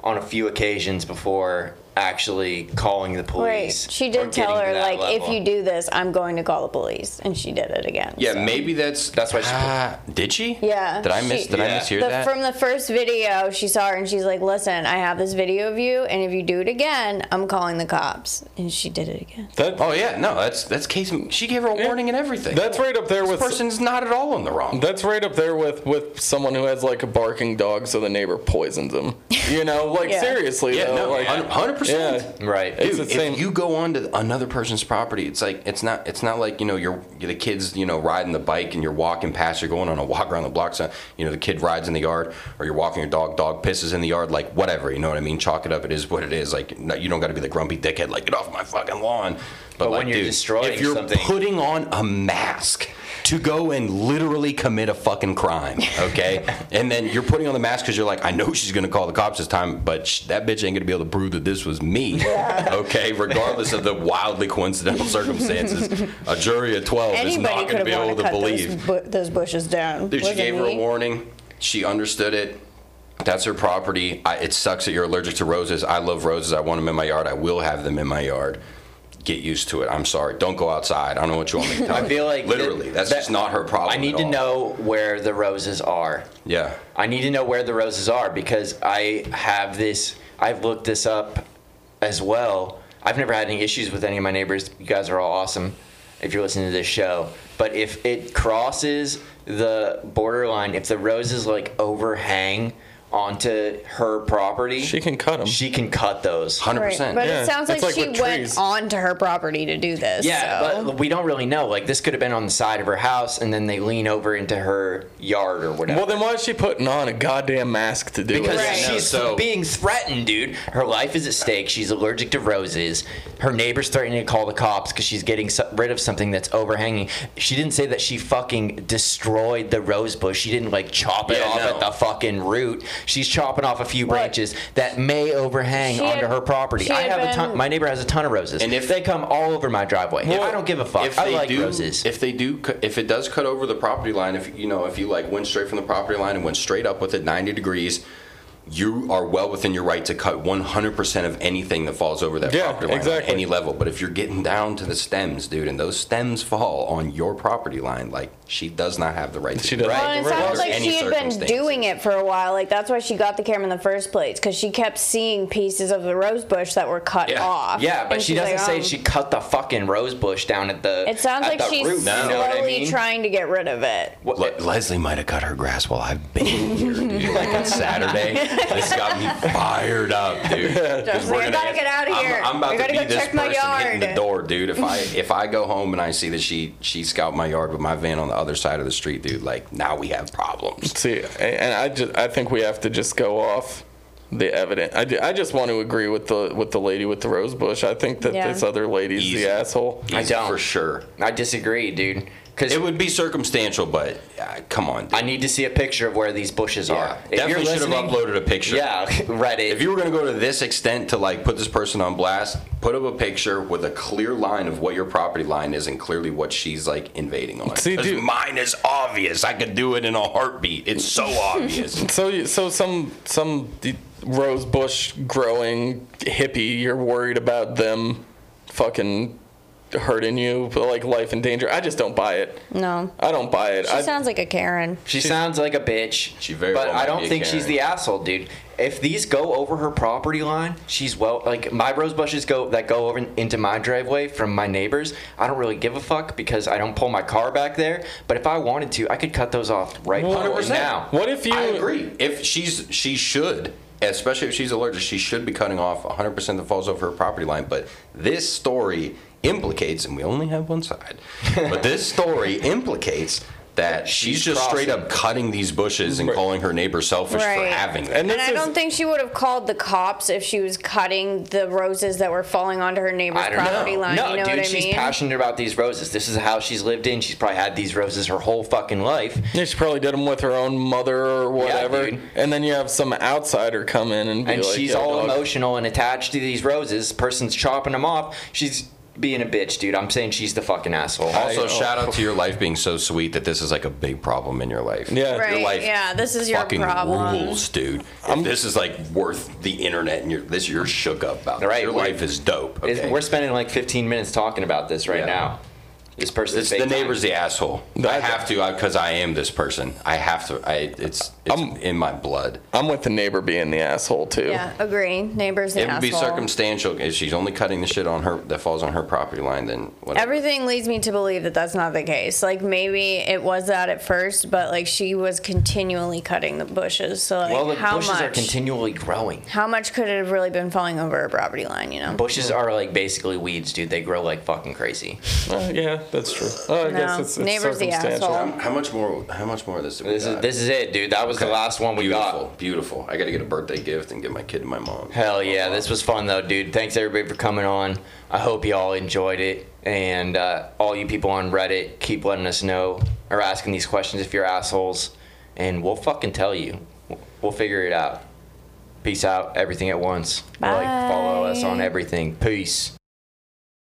Speaker 4: on a few occasions before actually calling the
Speaker 2: Right.
Speaker 4: police.
Speaker 2: She did tell her
Speaker 4: that
Speaker 2: like, if you do this, I'm going to call the police, and she did it again.
Speaker 7: Yeah,
Speaker 2: so.
Speaker 7: maybe that's
Speaker 4: That's why she-
Speaker 7: Ah, did she?
Speaker 2: Yeah,
Speaker 7: Did I miss?
Speaker 2: she-
Speaker 7: did I
Speaker 4: Yeah.
Speaker 7: mishear
Speaker 2: The,
Speaker 7: that?
Speaker 2: from the first video, she saw her and she's like, "Listen, I have this video of you, and if you do it again, I'm calling the cops." And she did it again.
Speaker 6: That,
Speaker 7: oh yeah, no, that's that's case. She gave her a warning and everything.
Speaker 6: that's right up there with
Speaker 7: This
Speaker 6: with
Speaker 7: person's not at all in the wrong.
Speaker 6: That's right up there with with someone who has like a barking dog, so the neighbor poisons him. You know, like
Speaker 2: Yeah.
Speaker 6: seriously,
Speaker 7: Yeah,
Speaker 6: though,
Speaker 7: no,
Speaker 6: like,
Speaker 7: hundred percent.
Speaker 6: Yeah.
Speaker 4: Right.
Speaker 6: It's
Speaker 7: Dude,
Speaker 6: the same-
Speaker 7: if you go on to another person's property, it's like it's not it's not like you know you're the kids you know riding the bike and you're walking past, you're going on a walk around the block. So you know the kid rides in the yard, or you're walking your dog, dog pisses in the yard, like whatever. You know what I mean? Chalk it up. It is what it is. Like you don't got to be the grumpy dickhead. Like get off my fucking lawn.
Speaker 4: But
Speaker 7: like,
Speaker 4: when you're
Speaker 7: dude,
Speaker 4: destroying
Speaker 7: if you're
Speaker 4: something-
Speaker 7: putting on a mask to go and literally commit a fucking crime, okay? and then you're putting on the mask because you're like, I know she's gonna call the cops this time, but sh- that bitch ain't gonna be able to prove that this was me, okay? Regardless of the wildly coincidental circumstances, a jury of 12 is not gonna be able to
Speaker 2: to
Speaker 7: believe.
Speaker 2: those, bu- those bushes down.
Speaker 7: Dude, she gave her a warning. She understood it. That's her property. I, it sucks that you're allergic to roses. I love roses. I want them in my yard. I will have them in my yard. Get used to it. I'm sorry. Don't go outside. I don't know what you want me to tell
Speaker 4: I feel like
Speaker 7: literally,
Speaker 4: that-
Speaker 7: that's
Speaker 4: that-
Speaker 7: just not her problem.
Speaker 4: I need to
Speaker 7: all.
Speaker 4: know where the roses are.
Speaker 7: Yeah.
Speaker 4: I need to know where the roses are because I have this. I've looked this up as well. I've never had any issues with any of my neighbors. You guys are all awesome if you're listening to this show. But if it crosses the borderline, if the roses like overhang onto her property,
Speaker 6: she can cut them.
Speaker 4: she can cut those.
Speaker 7: Hundred
Speaker 2: Right.
Speaker 7: percent.
Speaker 2: But
Speaker 6: Yeah,
Speaker 2: it sounds like,
Speaker 6: it's like
Speaker 2: she
Speaker 6: with
Speaker 2: went
Speaker 6: trees.
Speaker 2: onto her property to do this.
Speaker 4: Yeah,
Speaker 2: so.
Speaker 4: but we don't really know. Like this could have been on the side of her house, and then they lean over into her yard or whatever.
Speaker 6: well, then why is she putting on a goddamn mask to do
Speaker 4: Because
Speaker 6: it?
Speaker 2: Right.
Speaker 4: she's
Speaker 7: so-
Speaker 4: being threatened, dude. Her life is at stake. She's allergic to roses. Her neighbor's threatening to call the cops because she's getting so- rid of something that's overhanging. She didn't say that she fucking destroyed the rose bush. She didn't like chop it
Speaker 7: Yeah,
Speaker 4: off
Speaker 7: no.
Speaker 4: at the fucking root. She's chopping off a few
Speaker 2: What?
Speaker 4: branches that may overhang
Speaker 2: She
Speaker 4: onto
Speaker 2: had-
Speaker 4: her property. I
Speaker 2: had
Speaker 4: have a ton. My neighbor has a ton of roses,
Speaker 7: And
Speaker 4: and
Speaker 7: if-
Speaker 4: if they come all over my driveway,
Speaker 7: Well,
Speaker 4: I don't give a fuck.
Speaker 7: If
Speaker 4: I
Speaker 7: they
Speaker 4: like
Speaker 7: do,
Speaker 4: roses.
Speaker 7: if they do, if it does cut over the property line, if you know, if you like went straight from the property line and went straight up with it 90 degrees, you are well within your right to cut 100% of anything that falls over that
Speaker 6: Yeah,
Speaker 7: property line
Speaker 6: exactly.
Speaker 7: on any level. But if you're getting down to the stems, dude, and those stems fall on your property line, like she does not have the right to
Speaker 6: She
Speaker 7: do
Speaker 6: doesn't.
Speaker 7: that.
Speaker 2: Well, and it sounds like she had been doing it for a while. Like that's why she got the camera in the first place because she kept seeing pieces of the rose bush that were cut
Speaker 7: Yeah.
Speaker 2: off.
Speaker 4: Yeah, but she
Speaker 2: she's
Speaker 4: doesn't
Speaker 2: like,
Speaker 4: say
Speaker 2: um,
Speaker 4: she cut the fucking rose bush down at the.
Speaker 2: It sounds like
Speaker 4: the
Speaker 2: she's
Speaker 4: root,
Speaker 2: slowly
Speaker 4: you know I mean?
Speaker 2: trying to get rid of it.
Speaker 4: What-
Speaker 7: Le- Leslie might have cut her grass while I've been here, dude. Like on Saturday, this got me fired up, dude. 'Cause
Speaker 2: Just
Speaker 7: we're
Speaker 2: I
Speaker 7: gonna
Speaker 2: gotta get out of
Speaker 7: I'm-
Speaker 2: here.
Speaker 7: I'm, about
Speaker 2: I
Speaker 7: to
Speaker 2: gotta
Speaker 7: be
Speaker 2: go
Speaker 7: this
Speaker 2: check my
Speaker 7: person hitting the
Speaker 2: yard.
Speaker 7: door, dude. If I if I go home and I see that she she scalped my yard with my van on the other side of the street, dude, like now we have problems.
Speaker 6: See, and I just I think we have to just go off the evidence. I, ju- I just want to agree with the with the lady with the rose bush. I think that
Speaker 2: Yeah.
Speaker 6: this other lady's
Speaker 7: Easy.
Speaker 6: the asshole.
Speaker 4: I
Speaker 7: Easy
Speaker 4: don't.
Speaker 7: for sure.
Speaker 4: I disagree, dude. Because
Speaker 7: It would be circumstantial, but uh, come on, dude.
Speaker 4: I need to see a picture of where these bushes
Speaker 7: Yeah,
Speaker 4: are. If
Speaker 7: definitely
Speaker 4: you're
Speaker 7: should have uploaded a picture.
Speaker 4: Yeah, Reddit.
Speaker 7: If you were going to go to this extent to like put this person on blast, put up a picture with a clear line of what your property line is and clearly what she's like invading on.
Speaker 6: See, dude-
Speaker 7: mine is obvious. I could do it in a heartbeat. It's so obvious.
Speaker 6: So so some some rose bush growing hippie, you're worried about them fucking hurting you, like life in danger. I just don't buy it.
Speaker 2: No,
Speaker 6: I don't buy it.
Speaker 2: she
Speaker 6: I,
Speaker 2: sounds like a Karen.
Speaker 4: she sounds like a bitch.
Speaker 7: She very
Speaker 4: But
Speaker 7: well
Speaker 4: I don't
Speaker 7: be a
Speaker 4: think she's the asshole, dude. If these go over her property line, she's well. Like my rose bushes go that go over into my driveway from my neighbors. I don't really give a fuck because I don't pull my car back there. But if I wanted to, I could cut those off right
Speaker 7: Hundred
Speaker 4: now.
Speaker 6: What if you?
Speaker 7: I agree. If she's she should, especially if she's allergic, she should be cutting off 100 percent that falls over her property line. But this story implicates, and we only have one side, but this story implicates that she's,
Speaker 4: She's
Speaker 7: just straight up cutting these bushes and
Speaker 6: Right.
Speaker 7: calling her neighbor selfish for having them.
Speaker 6: And
Speaker 2: And I
Speaker 6: is-
Speaker 2: don't think she would have called the cops if she was cutting the roses that were falling onto her neighbor's property
Speaker 4: know.
Speaker 2: line.
Speaker 4: No,
Speaker 2: you know
Speaker 4: dude,
Speaker 2: what I
Speaker 4: she's
Speaker 2: mean?
Speaker 4: passionate about these roses. This is how she's lived in. She's probably had these roses her whole fucking life.
Speaker 6: Yeah, she probably did them with her own mother or whatever.
Speaker 4: dude.
Speaker 6: and then you have some outsider come in and be
Speaker 4: and
Speaker 6: like,
Speaker 4: she's all
Speaker 6: dog."
Speaker 4: emotional and attached to these roses. Person's chopping them off. She's being a bitch, dude. I'm saying she's the fucking asshole.
Speaker 7: Also,
Speaker 6: I-
Speaker 7: shout out to your life being so sweet that this is like a big problem in your life.
Speaker 6: Yeah.
Speaker 2: Right,
Speaker 7: Your life
Speaker 2: yeah, this is your
Speaker 7: fucking
Speaker 2: problem.
Speaker 7: rules, dude. If this is like worth the internet and you're this you're shook up about. This.
Speaker 4: Right,
Speaker 7: Your life is dope.
Speaker 4: It's-
Speaker 7: Okay?
Speaker 4: We're spending like 15 minutes talking about this right
Speaker 7: Yeah.
Speaker 4: now. This person.
Speaker 7: It's the neighbor's the asshole. I have to because I am this person. I have to. I it's it's
Speaker 6: I'm-
Speaker 7: in my blood.
Speaker 6: I'm with the neighbor being the asshole too.
Speaker 2: Yeah, agree. Neighbors the
Speaker 7: It would be
Speaker 2: asshole.
Speaker 7: circumstantial if she's only cutting the shit on her that falls on her property line. Then whatever.
Speaker 2: Everything leads me to believe that that's not the case. Like maybe it was that at first, but like she was continually cutting the bushes. So like
Speaker 4: Well, the
Speaker 2: how
Speaker 4: bushes
Speaker 2: much?
Speaker 4: are continually growing.
Speaker 2: how much could it have really been falling over her property line? You know.
Speaker 4: Bushes are like basically weeds, dude. They grow like fucking crazy.
Speaker 6: Uh, yeah, that's true. Uh, I
Speaker 2: No,
Speaker 6: guess it's, it's
Speaker 2: neighbor's the
Speaker 6: circumstantial.
Speaker 2: asshole.
Speaker 7: How much more? How much more of this? do we
Speaker 4: This is
Speaker 7: got?
Speaker 4: this is it, dude. That was the
Speaker 7: Okay.
Speaker 4: last one we
Speaker 7: beautiful,
Speaker 4: got.
Speaker 7: Beautiful. I got to get a birthday gift and give my kid to my mom.
Speaker 4: Hell yeah, this was fun though, dude. Thanks everybody for coming on. I hope you all enjoyed it, and uh, all you people on Reddit, keep letting us know or asking these questions if you're assholes, and we'll fucking tell you. We'll figure it out. Peace out. Everything at once. Like follow us on
Speaker 2: Bye.
Speaker 4: everything. Peace.